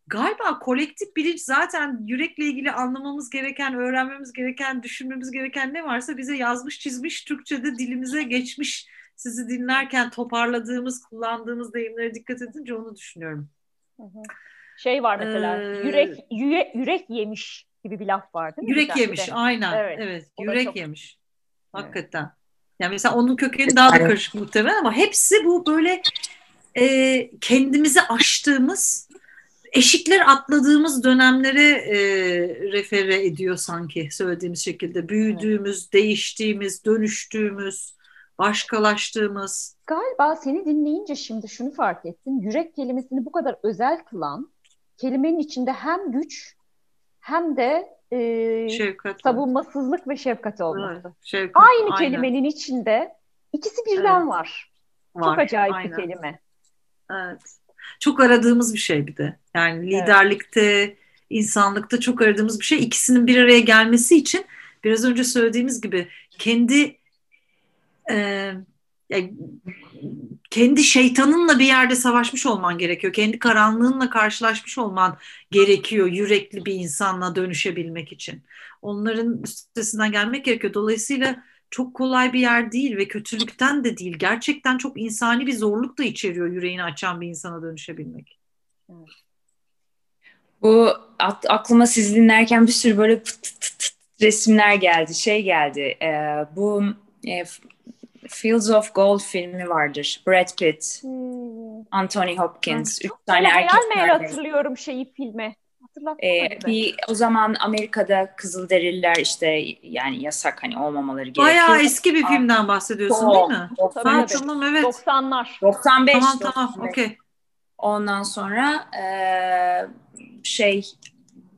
[SPEAKER 3] galiba kolektif bilinç zaten yürekle ilgili anlamamız gereken, öğrenmemiz gereken, düşünmemiz gereken ne varsa bize yazmış, çizmiş, Türkçe'de dilimize geçmiş. Sizi dinlerken toparladığımız, kullandığımız deyimlere dikkat edince onu düşünüyorum.
[SPEAKER 2] Şey var mesela, ee, yürek yürek, yürek yemiş gibi bir laf var değil
[SPEAKER 3] mi? Yürek yemiş, aynen. Evet, evet yürek çok... yemiş. Hakikaten. Evet. Yani mesela onun kökeni daha da karışık muhtemelen ama hepsi bu böyle e, kendimizi aştığımız eşikler atladığımız dönemlere e, refere ediyor sanki söylediğimiz şekilde. Büyüdüğümüz, evet. değiştiğimiz, dönüştüğümüz, başkalaştığımız.
[SPEAKER 2] Galiba seni dinleyince şimdi şunu fark ettim. Yürek kelimesini bu kadar özel kılan kelimenin içinde hem güç hem de e, şefkat savunmasızlık ve şefkat olması. Evet, şefkat, Aynı aynen. kelimenin içinde ikisi birden evet. var. var. Çok acayip aynen. bir kelime.
[SPEAKER 3] Evet. Çok aradığımız bir şey bir de. Yani liderlikte, evet. insanlıkta çok aradığımız bir şey. İkisinin bir araya gelmesi için biraz önce söylediğimiz gibi kendi e, yani kendi şeytanınla bir yerde savaşmış olman gerekiyor. Kendi karanlığınla karşılaşmış olman gerekiyor yürekli bir insanla dönüşebilmek için. Onların üstesinden gelmek gerekiyor. Dolayısıyla çok kolay bir yer değil ve kötülükten de değil. Gerçekten çok insani bir zorluk da içeriyor yüreğini açan bir insana dönüşebilmek.
[SPEAKER 1] Bu aklıma siz dinlerken bir sürü böyle pıt pıt pıt resimler geldi, şey geldi. E, bu e, Fields of Gold filmi vardır. Brad Pitt, hmm. Anthony Hopkins,
[SPEAKER 2] üç tane erkek Hayal meyal hatırlıyorum şeyi filmi.
[SPEAKER 1] Ee, bir o zaman Amerika'da Kızılderililer işte yani yasak hani olmamaları gerekiyor.
[SPEAKER 3] Bayağı eski bir filmden bahsediyorsun çok, değil mi?
[SPEAKER 2] 90, ha, tamam evet. 90'lar.
[SPEAKER 1] 95.
[SPEAKER 3] Tamam tamam okey.
[SPEAKER 1] Ondan sonra e, şey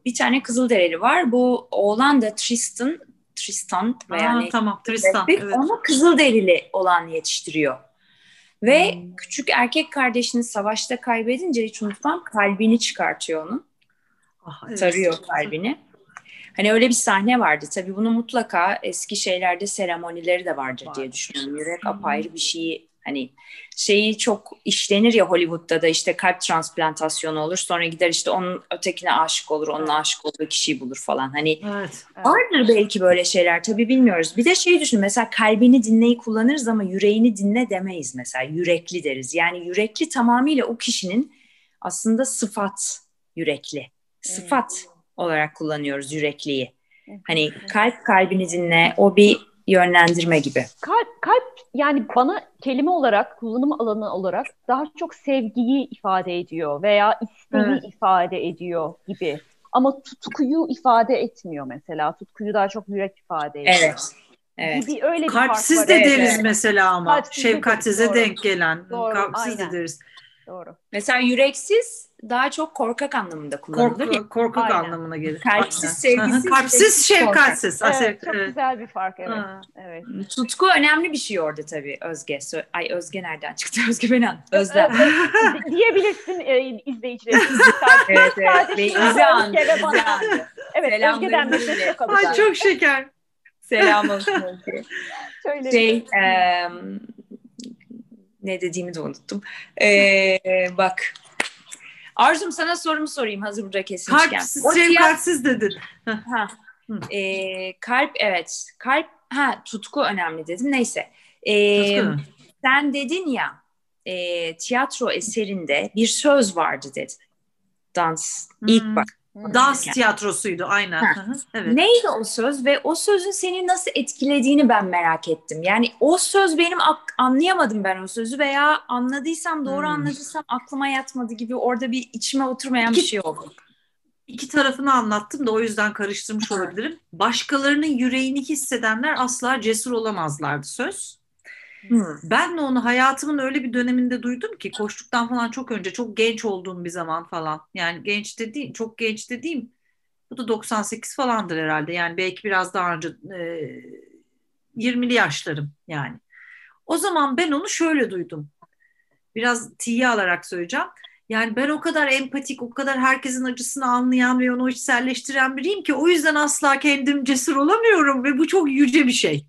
[SPEAKER 1] bir tane Kızılderili var. Bu oğlan da Tristan Tristan
[SPEAKER 3] veya yani tamam Tristan evet.
[SPEAKER 1] onu Kızılderili olan yetiştiriyor. Ve hmm. küçük erkek kardeşini savaşta kaybedince hiç unutmam kalbini çıkartıyor onun. Ah, evet. Sarıyor kalbini. Hani öyle bir sahne vardı. Tabii bunu mutlaka eski şeylerde seremonileri de vardır Var. diye düşünüyorum. Yürek apayrı bir şeyi Hani şeyi çok işlenir ya Hollywood'da da işte kalp transplantasyonu olur. Sonra gider işte onun ötekine aşık olur. Onun aşık olduğu kişiyi bulur falan. Hani evet, evet. vardır belki böyle şeyler. Tabii bilmiyoruz. Bir de şey düşün mesela kalbini dinleyi kullanırız ama yüreğini dinle demeyiz mesela. Yürekli deriz. Yani yürekli tamamıyla o kişinin aslında sıfat yürekli. Sıfat evet. olarak kullanıyoruz yürekliyi. Hani kalp kalbini dinle. O bir yönlendirme gibi.
[SPEAKER 2] Kalp, kalp yani bana kelime olarak, kullanım alanı olarak daha çok sevgiyi ifade ediyor veya isteği evet. ifade ediyor gibi. Ama tutkuyu ifade etmiyor mesela. Tutkuyu daha çok yürek ifade ediyor.
[SPEAKER 1] Evet. Evet.
[SPEAKER 3] Gibi öyle bir Kalpsiz de deriz evet. mesela ama. Kalpsiz Şefkatsize denk gelen. Doğru. Kalpsiz Aynen. de deriz.
[SPEAKER 2] Doğru.
[SPEAKER 1] Mesela yüreksiz daha çok korkak anlamında kullanılır.
[SPEAKER 3] Kork, korkak Aynen. anlamına gelir.
[SPEAKER 1] Kalpsiz, sevgisiz.
[SPEAKER 3] Kalpsiz, şefkatsiz.
[SPEAKER 2] Evet, evet, çok güzel bir fark evet. evet.
[SPEAKER 1] Tutku önemli bir şey orada tabii Özge. Ay Özge nereden çıktı? [laughs] Özge Benan. Özlem.
[SPEAKER 2] Diyebilirsin e, izleyicilerimiz. [laughs]
[SPEAKER 1] evet evet. Ve İzi andı.
[SPEAKER 2] Evet Selam Özge denmesi
[SPEAKER 3] çok Ay çok şeker.
[SPEAKER 1] Selam olsun Özge. Şöyle şey, e, ne dediğimi de unuttum. Ee, bak Arzum sana sorumu sorayım hazır burada kesilmişken.
[SPEAKER 3] Kalpsiz, şefkatsiz dedin.
[SPEAKER 1] ha. E, kalp evet. Kalp ha tutku önemli dedin. Neyse. E, sen dedin ya e, tiyatro eserinde bir söz vardı dedin. Dans. Hmm. İlk bak
[SPEAKER 3] Dans tiyatrosuydu aynen.
[SPEAKER 1] evet. Neydi o söz ve o sözün seni nasıl etkilediğini ben merak ettim. Yani o söz benim anlayamadım ben o sözü veya anladıysam doğru hmm. anladıysam aklıma yatmadı gibi orada bir içime oturmayan iki, bir şey oldu.
[SPEAKER 3] İki tarafını anlattım da o yüzden karıştırmış olabilirim. Başkalarının yüreğini hissedenler asla cesur olamazlardı söz. Hmm. Ben de onu hayatımın öyle bir döneminde duydum ki koştuktan falan çok önce çok genç olduğum bir zaman falan. Yani genç dediğim çok genç dediğim bu da 98 falandır herhalde. Yani belki biraz daha önce e, 20'li yaşlarım yani. O zaman ben onu şöyle duydum. Biraz tiye alarak söyleyeceğim. Yani ben o kadar empatik, o kadar herkesin acısını anlayan ve onu içselleştiren biriyim ki o yüzden asla kendim cesur olamıyorum ve bu çok yüce bir şey.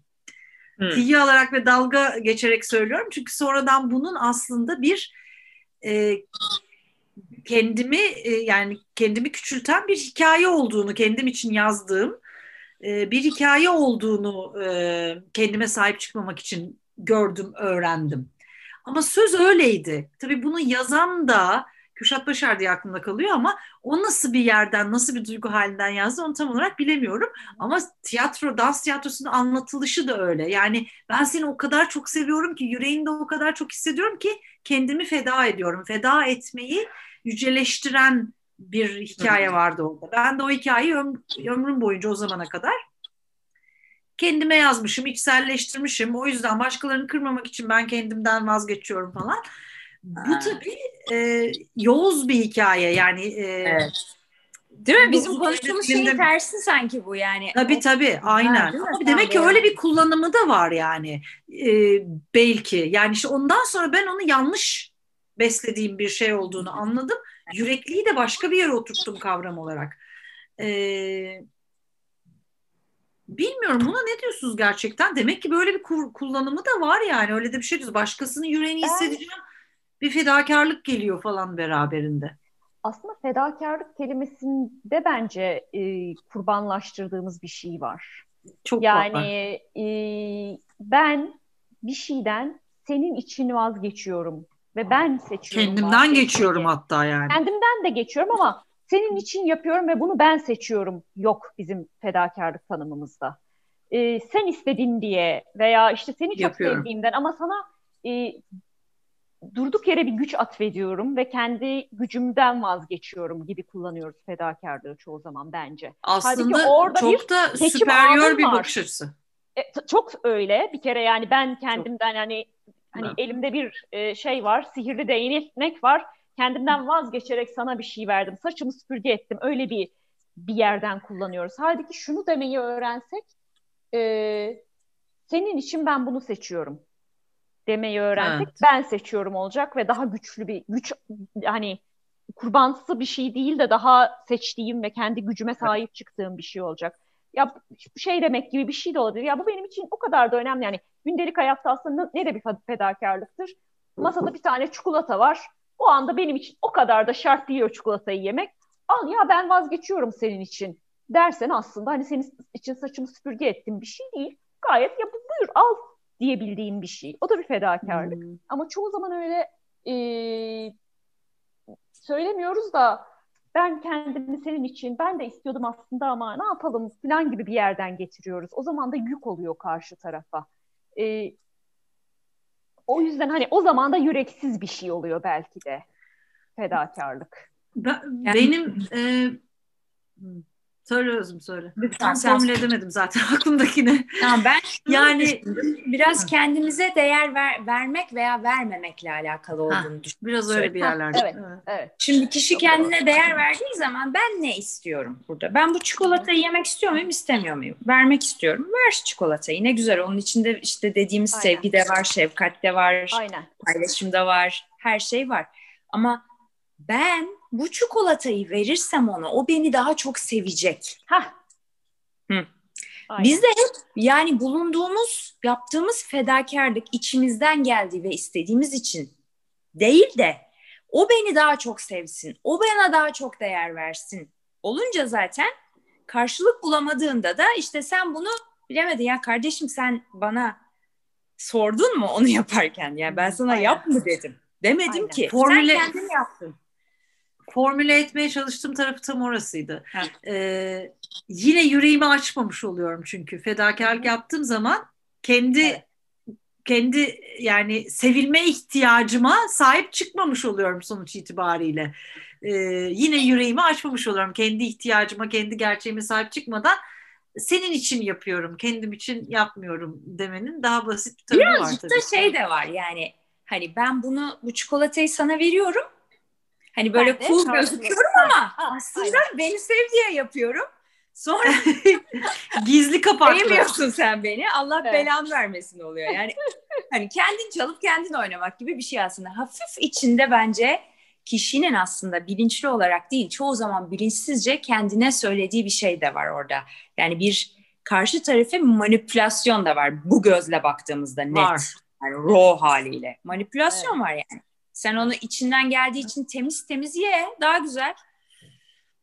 [SPEAKER 3] Hmm. Tiye alarak ve dalga geçerek söylüyorum. Çünkü sonradan bunun aslında bir e, kendimi e, yani kendimi küçülten bir hikaye olduğunu kendim için yazdığım e, bir hikaye olduğunu e, kendime sahip çıkmamak için gördüm, öğrendim. Ama söz öyleydi. Tabii bunu yazan da Kürşat Başar diye aklımda kalıyor ama o nasıl bir yerden, nasıl bir duygu halinden yazdı onu tam olarak bilemiyorum. Ama tiyatro, dans tiyatrosunun anlatılışı da öyle. Yani ben seni o kadar çok seviyorum ki, yüreğinde o kadar çok hissediyorum ki kendimi feda ediyorum. Feda etmeyi yüceleştiren bir hikaye vardı orada. Ben de o hikayeyi öm ömrüm boyunca o zamana kadar kendime yazmışım, içselleştirmişim. O yüzden başkalarını kırmamak için ben kendimden vazgeçiyorum falan. Bu tabii e, yoğuz bir hikaye yani. E,
[SPEAKER 1] evet. Değil mi? Bizim konuştuğumuz şeyin tersi sanki bu yani.
[SPEAKER 3] Tabii tabii aynen. Ha, Ama demek ki öyle bir kullanımı da var yani. Ee, belki. Yani işte ondan sonra ben onu yanlış beslediğim bir şey olduğunu anladım. Yürekliği de başka bir yere oturttum kavram olarak. Ee, bilmiyorum buna ne diyorsunuz gerçekten? Demek ki böyle bir kullanımı da var yani. Öyle de bir şey diyoruz. Başkasının yüreğini hissedeceğim. Bir fedakarlık geliyor falan beraberinde.
[SPEAKER 2] Aslında fedakarlık kelimesinde bence e, kurbanlaştırdığımız bir şey var. Çok yani e, ben bir şeyden senin için vazgeçiyorum ve ben seçiyorum.
[SPEAKER 3] Kendimden geçiyorum hatta yani.
[SPEAKER 2] Kendimden de geçiyorum ama senin için yapıyorum ve bunu ben seçiyorum yok bizim fedakarlık tanımımızda. Ee, sen istedin diye veya işte seni çok Yapıyorum. sevdiğimden ama sana e, durduk yere bir güç atfediyorum ve kendi gücümden vazgeçiyorum gibi kullanıyoruz fedakarlığı çoğu zaman bence.
[SPEAKER 3] Aslında orada çok bir da süperyor bir bakış açısı.
[SPEAKER 2] E, çok öyle bir kere yani ben kendimden çok. yani hani evet. elimde bir e, şey var sihirli değnek var kendimden vazgeçerek sana bir şey verdim. Saçımı süpürge ettim. Öyle bir bir yerden kullanıyoruz. Halbuki şunu demeyi öğrensek e, senin için ben bunu seçiyorum demeyi öğrensek evet. ben seçiyorum olacak ve daha güçlü bir güç hani kurbansı bir şey değil de daha seçtiğim ve kendi gücüme sahip çıktığım bir şey olacak. Ya şey demek gibi bir şey de olabilir. Ya bu benim için o kadar da önemli. Yani gündelik hayatta aslında ne de bir fedakarlıktır. Masada bir tane çikolata var. O anda benim için o kadar da şart değil o çikolatayı yemek. Al ya ben vazgeçiyorum senin için dersen aslında hani senin için saçımı süpürge ettim bir şey değil. Gayet ya buyur al diyebildiğim bir şey. O da bir fedakarlık. Hmm. Ama çoğu zaman öyle e, söylemiyoruz da ben kendimi senin için ben de istiyordum aslında ama ne yapalım falan gibi bir yerden getiriyoruz. O zaman da yük oluyor karşı tarafa. E, o yüzden hani o zaman da yüreksiz bir şey oluyor belki de fedakarlık.
[SPEAKER 3] Ben, yani, benim e, Söyle Özüm söyle. Lütfen Tam formüle edemedim zaten [laughs] aklımdakini.
[SPEAKER 1] Ya ben yani biraz kendimize değer ver, vermek veya vermemekle alakalı olduğunu düşünüyorum.
[SPEAKER 3] Biraz öyle bir yerlerde.
[SPEAKER 2] Evet, evet.
[SPEAKER 1] Şimdi kişi Çok kendine doğru. değer verdiği zaman ben ne istiyorum burada? Ben bu çikolatayı yemek istiyor muyum, istemiyor muyum? Vermek istiyorum. Ver çikolatayı. Ne güzel. Onun içinde işte dediğimiz Aynen. sevgi de var, şefkat de var, Aynen. paylaşım da var. Her şey var. Ama ben bu çikolatayı verirsem ona o beni daha çok sevecek.
[SPEAKER 2] Ha.
[SPEAKER 1] Biz de hep yani bulunduğumuz, yaptığımız fedakarlık içimizden geldi ve istediğimiz için değil de o beni daha çok sevsin, o bana daha çok değer versin. Olunca zaten karşılık bulamadığında da işte sen bunu bilemedin ya kardeşim sen bana sordun mu onu [laughs] yaparken? Yani ben sana Aynen. yap mı dedim. Demedim Aynen. ki. Formüle... Sen kendin yaptın
[SPEAKER 3] formüle etmeye çalıştığım tarafı tam orasıydı. Ee, yine yüreğimi açmamış oluyorum çünkü fedakarlık yaptığım zaman kendi evet. kendi yani sevilme ihtiyacıma sahip çıkmamış oluyorum sonuç itibariyle. Ee, yine yüreğimi açmamış oluyorum kendi ihtiyacıma, kendi gerçeğime sahip çıkmadan senin için yapıyorum, kendim için yapmıyorum demenin daha basit bir tarafı
[SPEAKER 1] Birazcık
[SPEAKER 3] var
[SPEAKER 1] tabii. Birazcık da şey de var yani hani ben bunu bu çikolatayı sana veriyorum Hani böyle ben cool gözüküyorum ama aslında aynen. beni sev diye yapıyorum. Sonra [laughs]
[SPEAKER 3] gizli kapaklı.
[SPEAKER 1] Sevmiyorsun sen beni. Allah evet. belanı vermesin oluyor. Yani hani kendin çalıp kendin oynamak gibi bir şey aslında. Hafif içinde bence kişinin aslında bilinçli olarak değil çoğu zaman bilinçsizce kendine söylediği bir şey de var orada. Yani bir karşı tarafı manipülasyon da var bu gözle baktığımızda net. Var. Yani raw haliyle. Manipülasyon evet. var yani. Sen onu içinden geldiği için temiz temiz ye. Daha güzel.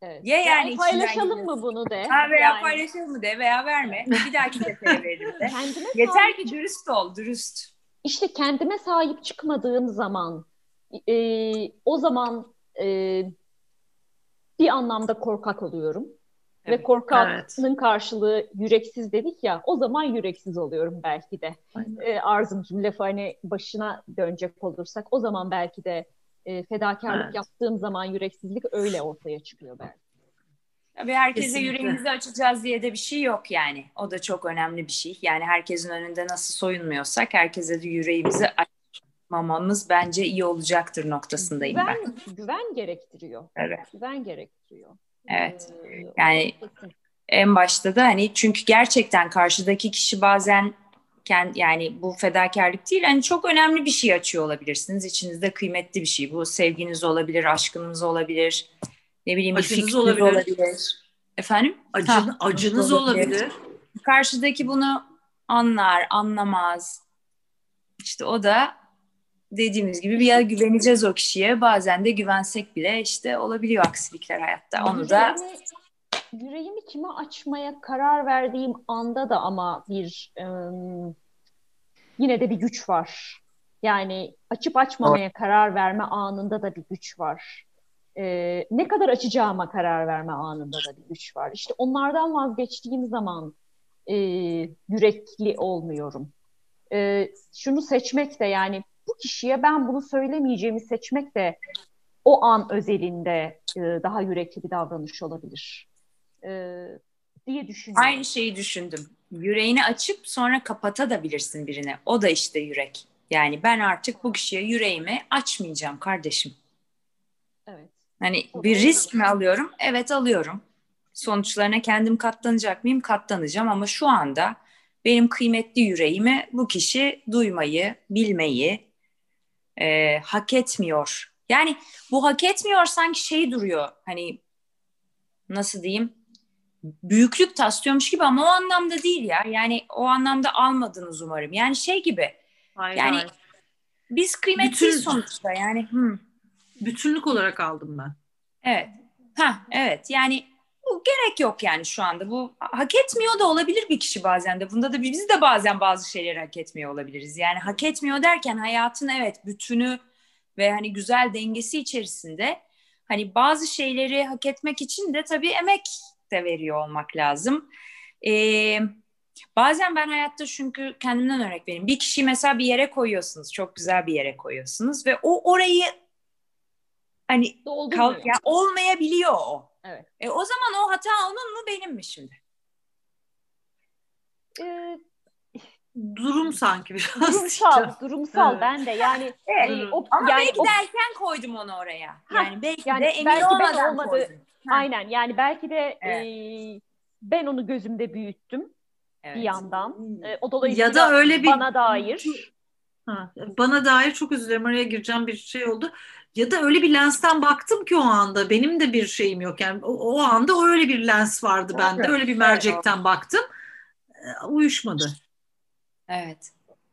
[SPEAKER 2] Evet. Ye yani, yani paylaşalım mı bunu de.
[SPEAKER 1] Ha veya yani. paylaşalım mı de veya verme. [laughs] Bir dahaki sefere verelim de. Kendime Yeter ki dürüst ol, dürüst.
[SPEAKER 2] İşte kendime sahip çıkmadığım zaman e, o zaman e, bir anlamda korkak oluyorum. Evet, Ve korkaklığın evet. karşılığı yüreksiz dedik ya o zaman yüreksiz oluyorum belki de. E, Arzumcum lafı hani başına dönecek olursak o zaman belki de e, fedakarlık evet. yaptığım zaman yüreksizlik öyle ortaya çıkıyor belki.
[SPEAKER 1] Tabii herkese Kesinlikle. yüreğimizi açacağız diye de bir şey yok yani. O da çok önemli bir şey. Yani herkesin önünde nasıl soyunmuyorsak herkese de yüreğimizi açmamamız bence iyi olacaktır noktasındayım
[SPEAKER 2] güven,
[SPEAKER 1] ben.
[SPEAKER 2] Güven gerektiriyor.
[SPEAKER 1] Evet.
[SPEAKER 2] Güven gerektiriyor.
[SPEAKER 1] Evet. Yani en başta da hani çünkü gerçekten karşıdaki kişi bazen kendi, yani bu fedakarlık değil hani çok önemli bir şey açıyor olabilirsiniz. İçinizde kıymetli bir şey. Bu sevginiz olabilir, aşkınız olabilir. Ne bileyim acınız bir olabilir. olabilir. Efendim?
[SPEAKER 3] Acın, ha, acınız olabilir. olabilir.
[SPEAKER 1] karşıdaki bunu anlar, anlamaz. İşte o da dediğimiz gibi bir ya güveneceğiz o kişiye bazen de güvensek bile işte olabiliyor aksilikler hayatta. Onu da
[SPEAKER 2] yüreğimi kime açmaya karar verdiğim anda da ama bir ım, yine de bir güç var. Yani açıp açmamaya karar verme anında da bir güç var. Ee, ne kadar açacağıma karar verme anında da bir güç var. İşte onlardan vazgeçtiğim zaman e, yürekli olmuyorum. E, şunu seçmek de yani bu kişiye ben bunu söylemeyeceğimi seçmek de o an özelinde e, daha yürekli bir davranış olabilir e, diye düşünüyorum.
[SPEAKER 1] Aynı şeyi düşündüm. Yüreğini açıp sonra kapatabilirsin birine. O da işte yürek. Yani ben artık bu kişiye yüreğimi açmayacağım kardeşim.
[SPEAKER 2] Evet.
[SPEAKER 1] Hani bir risk mi alıyorum? Evet alıyorum. Sonuçlarına kendim katlanacak mıyım? Katlanacağım ama şu anda benim kıymetli yüreğimi bu kişi duymayı, bilmeyi e, hak etmiyor. Yani bu hak etmiyor sanki şey duruyor. Hani nasıl diyeyim? Büyüklük taslıyormuş gibi ama o anlamda değil ya. Yani o anlamda almadınız umarım. Yani şey gibi. Hayır, yani hayır. biz kıymetliyiz Bütün... sonuçta yani. Hmm.
[SPEAKER 3] Bütünlük olarak aldım ben.
[SPEAKER 1] Evet. Ha evet yani bu gerek yok yani şu anda. Bu hak etmiyor da olabilir bir kişi bazen de. Bunda da biz de bazen bazı şeyleri hak etmiyor olabiliriz. Yani hak etmiyor derken hayatın evet bütünü ve hani güzel dengesi içerisinde hani bazı şeyleri hak etmek için de tabii emek de veriyor olmak lazım. Ee, bazen ben hayatta çünkü kendimden örnek vereyim. Bir kişiyi mesela bir yere koyuyorsunuz. Çok güzel bir yere koyuyorsunuz ve o orayı hani kalk, ya olmayabiliyor o.
[SPEAKER 2] Evet.
[SPEAKER 1] E, o zaman o hata onun mu benim mi şimdi?
[SPEAKER 3] Ee, durum sanki biraz. [laughs]
[SPEAKER 2] Durumsal, [laughs] durumsal evet. ben de yani. [laughs]
[SPEAKER 1] Evet. E, o, Ama yani belki o... de erken koydum onu oraya. Yani belki yani de emin belki olmadan ben olmadı. koydum.
[SPEAKER 2] Aynen yani belki de evet. e, ben onu gözümde büyüttüm evet. bir yandan. E, o dolayısıyla ya da öyle bir bana dair.
[SPEAKER 3] Ha, bana dair çok dilerim araya gireceğim bir şey oldu. Ya da öyle bir lensten baktım ki o anda benim de bir şeyim yok. Yani o, o anda öyle bir lens vardı bende. Evet. Öyle bir mercekten baktım. E, uyuşmadı.
[SPEAKER 1] Evet.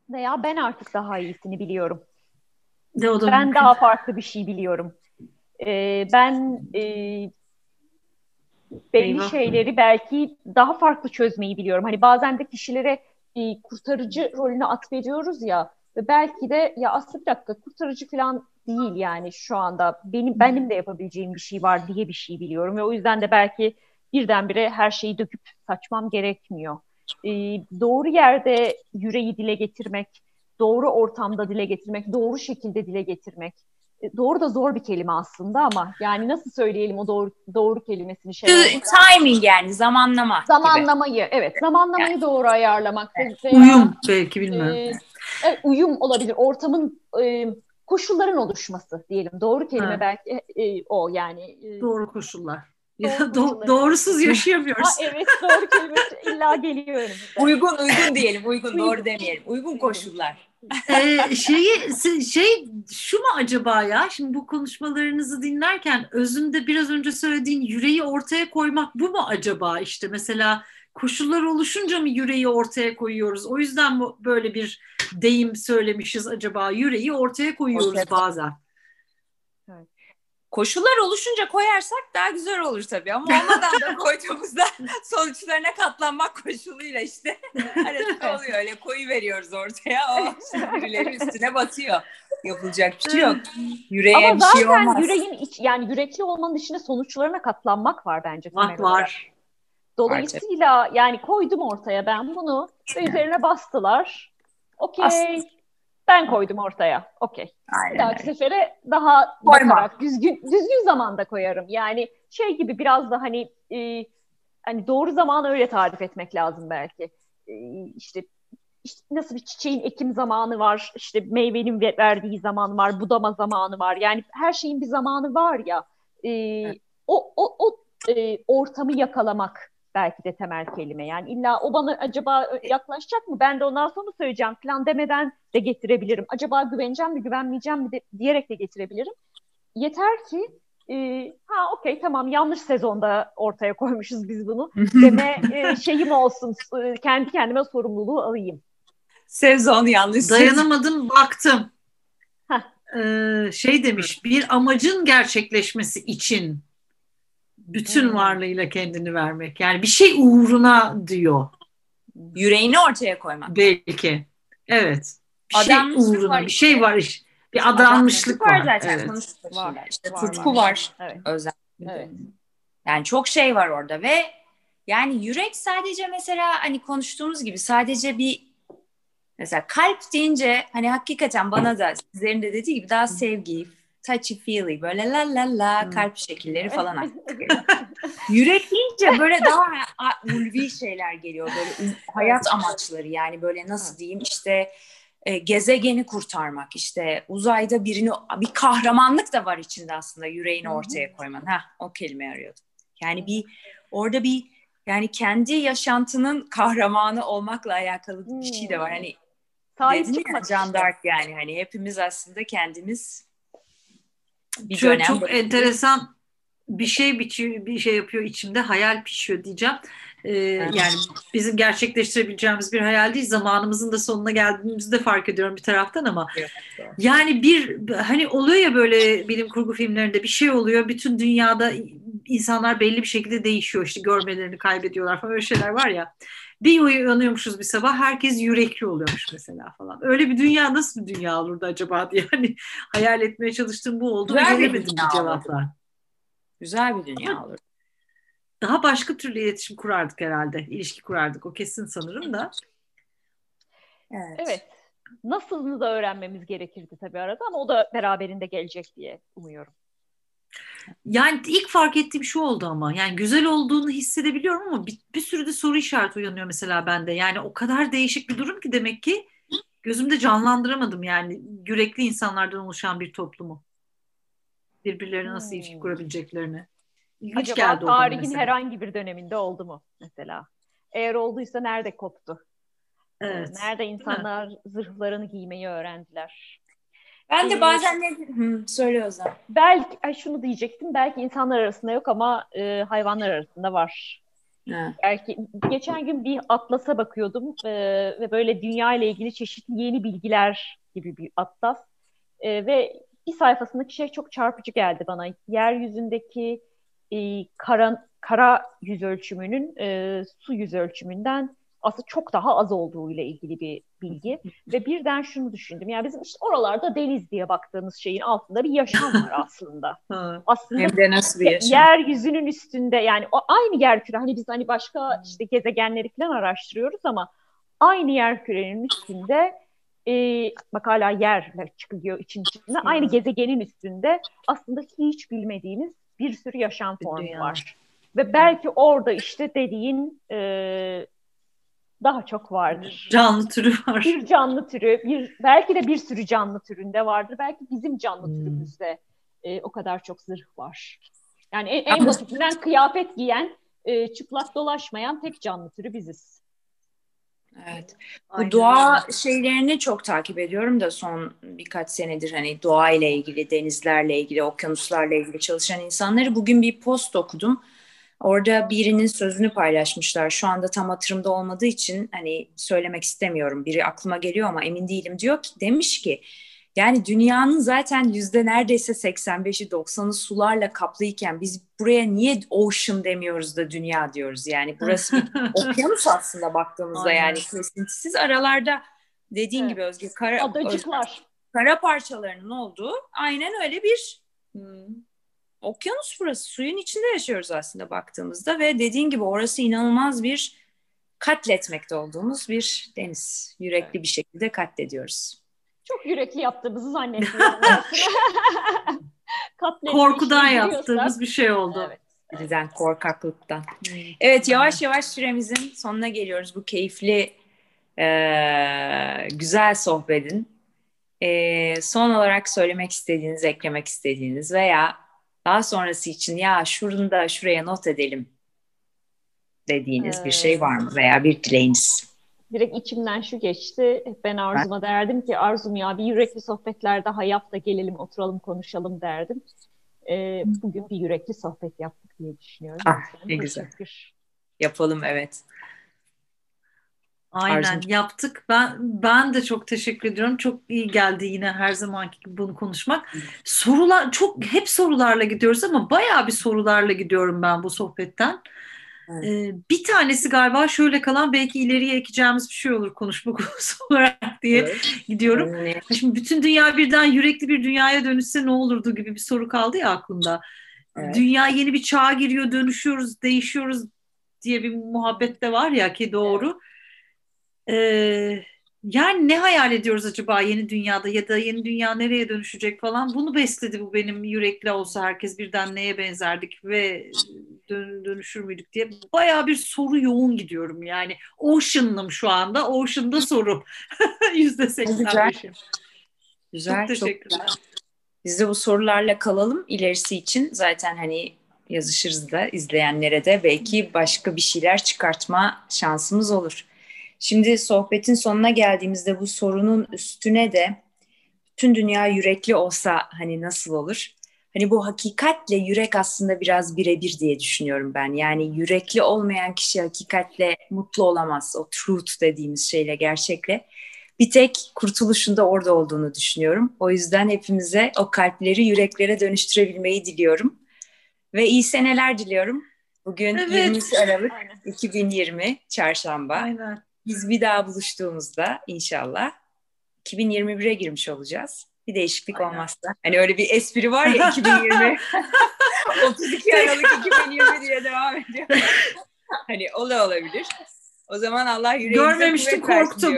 [SPEAKER 2] Veya ben artık daha iyisini biliyorum. De o da ben mümkün. daha farklı bir şey biliyorum. Ee, ben e, belli Eyvah. şeyleri belki daha farklı çözmeyi biliyorum. Hani bazen de kişilere e, kurtarıcı rolünü atfediyoruz ya ve belki de ya aslında bir dakika kurtarıcı falan değil yani şu anda benim benim de yapabileceğim bir şey var diye bir şey biliyorum ve o yüzden de belki birdenbire her şeyi döküp saçmam gerekmiyor. Ee, doğru yerde yüreği dile getirmek, doğru ortamda dile getirmek, doğru şekilde dile getirmek. E, doğru da zor bir kelime aslında ama yani nasıl söyleyelim o doğru doğru kelimesini şey
[SPEAKER 1] timing yani zamanlama
[SPEAKER 2] zamanlamayı gibi. evet zamanlamayı yani. doğru ayarlamak
[SPEAKER 3] evet. veya, uyum belki bilmiyorum e,
[SPEAKER 2] evet, uyum olabilir ortamın e, koşulların oluşması diyelim. Doğru kelime ha. belki e, e, o yani.
[SPEAKER 3] E, doğru koşullar. Doğru do- doğrusuz yaşayamıyoruz. ha,
[SPEAKER 2] evet doğru kelime [laughs] illa geliyor önümüzde.
[SPEAKER 1] Uygun uygun diyelim. Uygun, doğru demeyelim. Uygun koşullar.
[SPEAKER 3] ee, şeyi şey şu mu acaba ya şimdi bu konuşmalarınızı dinlerken özünde biraz önce söylediğin yüreği ortaya koymak bu mu acaba işte mesela koşullar oluşunca mı yüreği ortaya koyuyoruz? O yüzden mi böyle bir deyim söylemişiz acaba? Yüreği ortaya koyuyoruz ortaya. bazen.
[SPEAKER 1] Koşullar oluşunca koyarsak daha güzel olur tabii ama olmadan da [laughs] koyduğumuzda sonuçlarına katlanmak koşuluyla işte [laughs] arasında oluyor öyle koyu veriyoruz ortaya o birileri üstüne batıyor. Yapılacak bir şey yok. Yüreğe ama bir şey olmaz. Ama
[SPEAKER 2] zaten yüreğin iç, yani yürekli olmanın içinde sonuçlarına katlanmak var bence.
[SPEAKER 3] Var var.
[SPEAKER 2] Dolayısıyla yani koydum ortaya ben bunu ve üzerine bastılar. Okey. Ben koydum ortaya. Okey. Bir dahaki sefere daha bakarak düzgün düzgün zamanda koyarım. Yani şey gibi biraz da hani e, hani doğru zamanı öyle tarif etmek lazım belki. E, işte işte nasıl bir çiçeğin ekim zamanı var, işte meyvenin verdiği zaman var, budama zamanı var. Yani her şeyin bir zamanı var ya. E, evet. O o o e, ortamı yakalamak belki de temel kelime. Yani illa o bana acaba yaklaşacak mı? Ben de ondan sonra söyleyeceğim falan demeden de getirebilirim. Acaba güveneceğim mi, güvenmeyeceğim mi de, diyerek de getirebilirim. Yeter ki e, ha okey tamam yanlış sezonda ortaya koymuşuz biz bunu [laughs] deme e, şeyim olsun e, kendi kendime sorumluluğu alayım.
[SPEAKER 1] Sezon yanlış.
[SPEAKER 3] Dayanamadım baktım. Ee, şey demiş bir amacın gerçekleşmesi için bütün hmm. varlığıyla kendini vermek. Yani bir şey uğruna diyor.
[SPEAKER 1] Yüreğini ortaya koymak.
[SPEAKER 3] Belki. Evet. Bir şey uğruna var bir şey var. Iş. Bir adanmışlık var.
[SPEAKER 1] var zaten. Evet. Var. İşte var, tutku var. var. Evet. Özellikle. Evet. Yani çok şey var orada ve yani yürek sadece mesela hani konuştuğumuz gibi sadece bir mesela kalp deyince hani hakikaten bana da sizlerin de dediği gibi daha sevgi, touchy feely böyle la la la hmm. kalp şekilleri falan aklıma Yürek deyince böyle daha ulvi şeyler geliyor. Böyle hayat amaçları yani böyle nasıl diyeyim işte e, gezegeni kurtarmak işte uzayda birini bir kahramanlık da var içinde aslında yüreğini ortaya koyman. Ha o kelime arıyordum. Yani bir orada bir yani kendi yaşantının kahramanı olmakla alakalı bir şey de var. Hani Sahip dedin ya Can Dark yani hani hepimiz aslında kendimiz
[SPEAKER 3] bir çok, dönem çok enteresan bir şey biçiyor, bir şey yapıyor içimde hayal pişiyor diyeceğim. Ee, yani bizim gerçekleştirebileceğimiz bir hayal değil. Zamanımızın da sonuna geldiğimizi de fark ediyorum bir taraftan ama yani bir hani oluyor ya böyle bilim kurgu filmlerinde bir şey oluyor. Bütün dünyada insanlar belli bir şekilde değişiyor. işte görmelerini kaybediyorlar falan öyle şeyler var ya. Bir uyanıyormuşuz bir sabah herkes yürekli oluyormuş mesela falan. Öyle bir dünya nasıl bir dünya olurdu acaba [laughs] diye hani hayal etmeye çalıştığım bu oldu ve gelemedim bir cevaplar.
[SPEAKER 1] Güzel bir dünya olur.
[SPEAKER 3] Daha başka türlü iletişim kurardık herhalde. İlişki kurardık. O kesin sanırım da.
[SPEAKER 2] Evet. evet. Nasılını da öğrenmemiz gerekirdi tabii arada ama o da beraberinde gelecek diye umuyorum.
[SPEAKER 3] Yani ilk fark ettiğim şu oldu ama yani güzel olduğunu hissedebiliyorum ama bir, bir sürü de soru işareti uyanıyor mesela bende. Yani o kadar değişik bir durum ki demek ki gözümde canlandıramadım yani yürekli insanlardan oluşan bir toplumu birbirlerine nasıl hmm. ilişki kurabileceklerini.
[SPEAKER 2] İlginç Acaba geldi tarihin herhangi bir döneminde oldu mu mesela? Eğer olduysa nerede koptu? Evet. Nerede insanlar zırhlarını giymeyi öğrendiler?
[SPEAKER 1] Ben de bazen ne Hı, söyle Özlem.
[SPEAKER 2] Belki ay şunu diyecektim. Belki insanlar arasında yok ama e, hayvanlar arasında var. Evet. Belki geçen gün bir atlasa bakıyordum e, ve böyle dünya ile ilgili çeşitli yeni bilgiler gibi bir atlas e, ve bir sayfasındaki şey çok çarpıcı geldi bana. Yeryüzündeki e, kara, kara yüz ölçümünün e, su yüz ölçümünden aslında çok daha az olduğu ile ilgili bir bilgi ve birden şunu düşündüm. Yani bizim işte oralarda deniz diye baktığımız şeyin altında bir yaşam var [laughs] aslında.
[SPEAKER 1] aslında Hem de nasıl bir yaşam?
[SPEAKER 2] Yeryüzünün üstünde yani o aynı yer küre hani biz hani başka işte gezegenleri falan araştırıyoruz ama aynı yer kürenin üstünde e, bak hala yerler çıkıyor için içinde. Aynı gezegenin üstünde aslında hiç bilmediğimiz bir sürü yaşam formu var. Ve belki orada işte dediğin e, daha çok vardır.
[SPEAKER 3] Canlı türü var.
[SPEAKER 2] Bir canlı türü, bir belki de bir sürü canlı türünde vardır. Belki bizim canlı hmm. türümüzde e, o kadar çok zırh var. Yani en, en basitinden kıyafet giyen, e, çıplak dolaşmayan tek canlı türü biziz.
[SPEAKER 1] Evet. Bu doğa şeylerini çok takip ediyorum da son birkaç senedir hani doğa ile ilgili, denizlerle ilgili, okyanuslarla ilgili çalışan insanları bugün bir post okudum. Orada birinin sözünü paylaşmışlar. Şu anda tam hatırımda olmadığı için hani söylemek istemiyorum. Biri aklıma geliyor ama emin değilim. Diyor ki demiş ki yani dünyanın zaten yüzde neredeyse 85'i 90'ı sularla kaplıyken biz buraya niye ocean demiyoruz da dünya diyoruz. Yani burası bir [laughs] okyanus aslında baktığımızda Aynen. yani kesintisiz aralarda dediğin evet. gibi Özge kara,
[SPEAKER 2] Adacıklar.
[SPEAKER 1] kara parçalarının olduğu aynen öyle bir hmm, okyanus burası. Suyun içinde yaşıyoruz aslında baktığımızda ve dediğin gibi orası inanılmaz bir katletmekte olduğumuz bir deniz. Yürekli bir şekilde katlediyoruz
[SPEAKER 2] çok yürekli yaptığımızı zannediyorum. [laughs]
[SPEAKER 3] Korkudan yaptığımız bir şey oldu.
[SPEAKER 1] Evet. Bizden korkaklıktan. Hmm. Evet yavaş yavaş süremizin sonuna geliyoruz bu keyifli e, güzel sohbetin. E, son olarak söylemek istediğiniz, eklemek istediğiniz veya daha sonrası için ya şurada şuraya not edelim dediğiniz evet. bir şey var mı veya bir dileğiniz?
[SPEAKER 2] direkt içimden şu geçti. Ben Arzum'a derdim ki Arzum ya bir yürekli sohbetler daha yap da gelelim oturalım konuşalım derdim. e, bugün bir yürekli sohbet yaptık diye düşünüyorum.
[SPEAKER 1] Ah, ne güzel. Yapalım evet.
[SPEAKER 3] Aynen Arzum. yaptık. Ben ben de çok teşekkür ediyorum. Çok iyi geldi yine her zamanki gibi bunu konuşmak. Sorular çok hep sorularla gidiyoruz ama bayağı bir sorularla gidiyorum ben bu sohbetten. Evet. Ee, bir tanesi galiba şöyle kalan belki ileriye ekeceğimiz bir şey olur konuşma [laughs] konusu olarak diye evet. gidiyorum. Evet. Şimdi bütün dünya birden yürekli bir dünyaya dönüşse ne olurdu gibi bir soru kaldı ya aklımda. Evet. Dünya yeni bir çağa giriyor, dönüşüyoruz, değişiyoruz diye bir muhabbet de var ya ki doğru. Evet. Ee, yani ne hayal ediyoruz acaba yeni dünyada ya da yeni dünya nereye dönüşecek falan? Bunu besledi bu benim yürekli olsa herkes birden neye benzerdik ve dön, dönüşür müydük diye. Baya bir soru yoğun gidiyorum yani. Ocean'ım şu anda. Ocean'da soru [laughs] yüzde seksen
[SPEAKER 1] Güzel, çok teşekkürler. Çok güzel. Biz de bu sorularla kalalım ilerisi için. Zaten hani yazışırız da izleyenlere de belki başka bir şeyler çıkartma şansımız olur. Şimdi sohbetin sonuna geldiğimizde bu sorunun üstüne de tüm dünya yürekli olsa hani nasıl olur? Hani bu hakikatle yürek aslında biraz birebir diye düşünüyorum ben. Yani yürekli olmayan kişi hakikatle mutlu olamaz. O truth dediğimiz şeyle, gerçekle. Bir tek kurtuluşun da orada olduğunu düşünüyorum. O yüzden hepimize o kalpleri yüreklere dönüştürebilmeyi diliyorum. Ve iyi seneler diliyorum. Bugün evet. 20 Aralık 2020 Çarşamba. Aynen. Biz bir daha buluştuğumuzda inşallah 2021'e girmiş olacağız. Bir değişiklik Aynen. olmazsa. Hani öyle bir espri var ya 2020. 32 [laughs] Aralık 2020 diye devam ediyor. hani o da olabilir. O zaman Allah yüreğimize
[SPEAKER 3] Görmemiştim korktum. [laughs]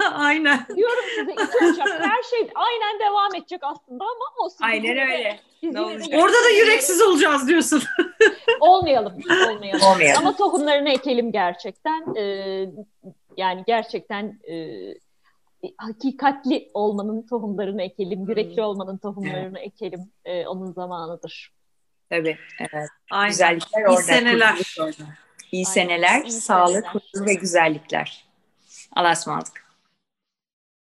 [SPEAKER 3] [laughs] aynen.
[SPEAKER 2] Diyorum size iki uçak her şey aynen devam edecek aslında ama olsun.
[SPEAKER 1] Aynen öyle. Ne olacak?
[SPEAKER 3] Orada da yüreksiz olacağız diyorsun. [laughs]
[SPEAKER 2] olmayalım. Olmayalım. olmayalım. Ama tohumlarını ekelim gerçekten. Ee, yani gerçekten e, hakikatli olmanın tohumlarını ekelim. Yürekli olmanın tohumlarını evet. ekelim. Ee, onun zamanıdır.
[SPEAKER 1] Tabii. Evet. Aynen. Güzellikler orada. İyi seneler. Orada. İyi Aynen. seneler, İyi sağlık, huzur ve güzellikler. Allah'a ısmarladık.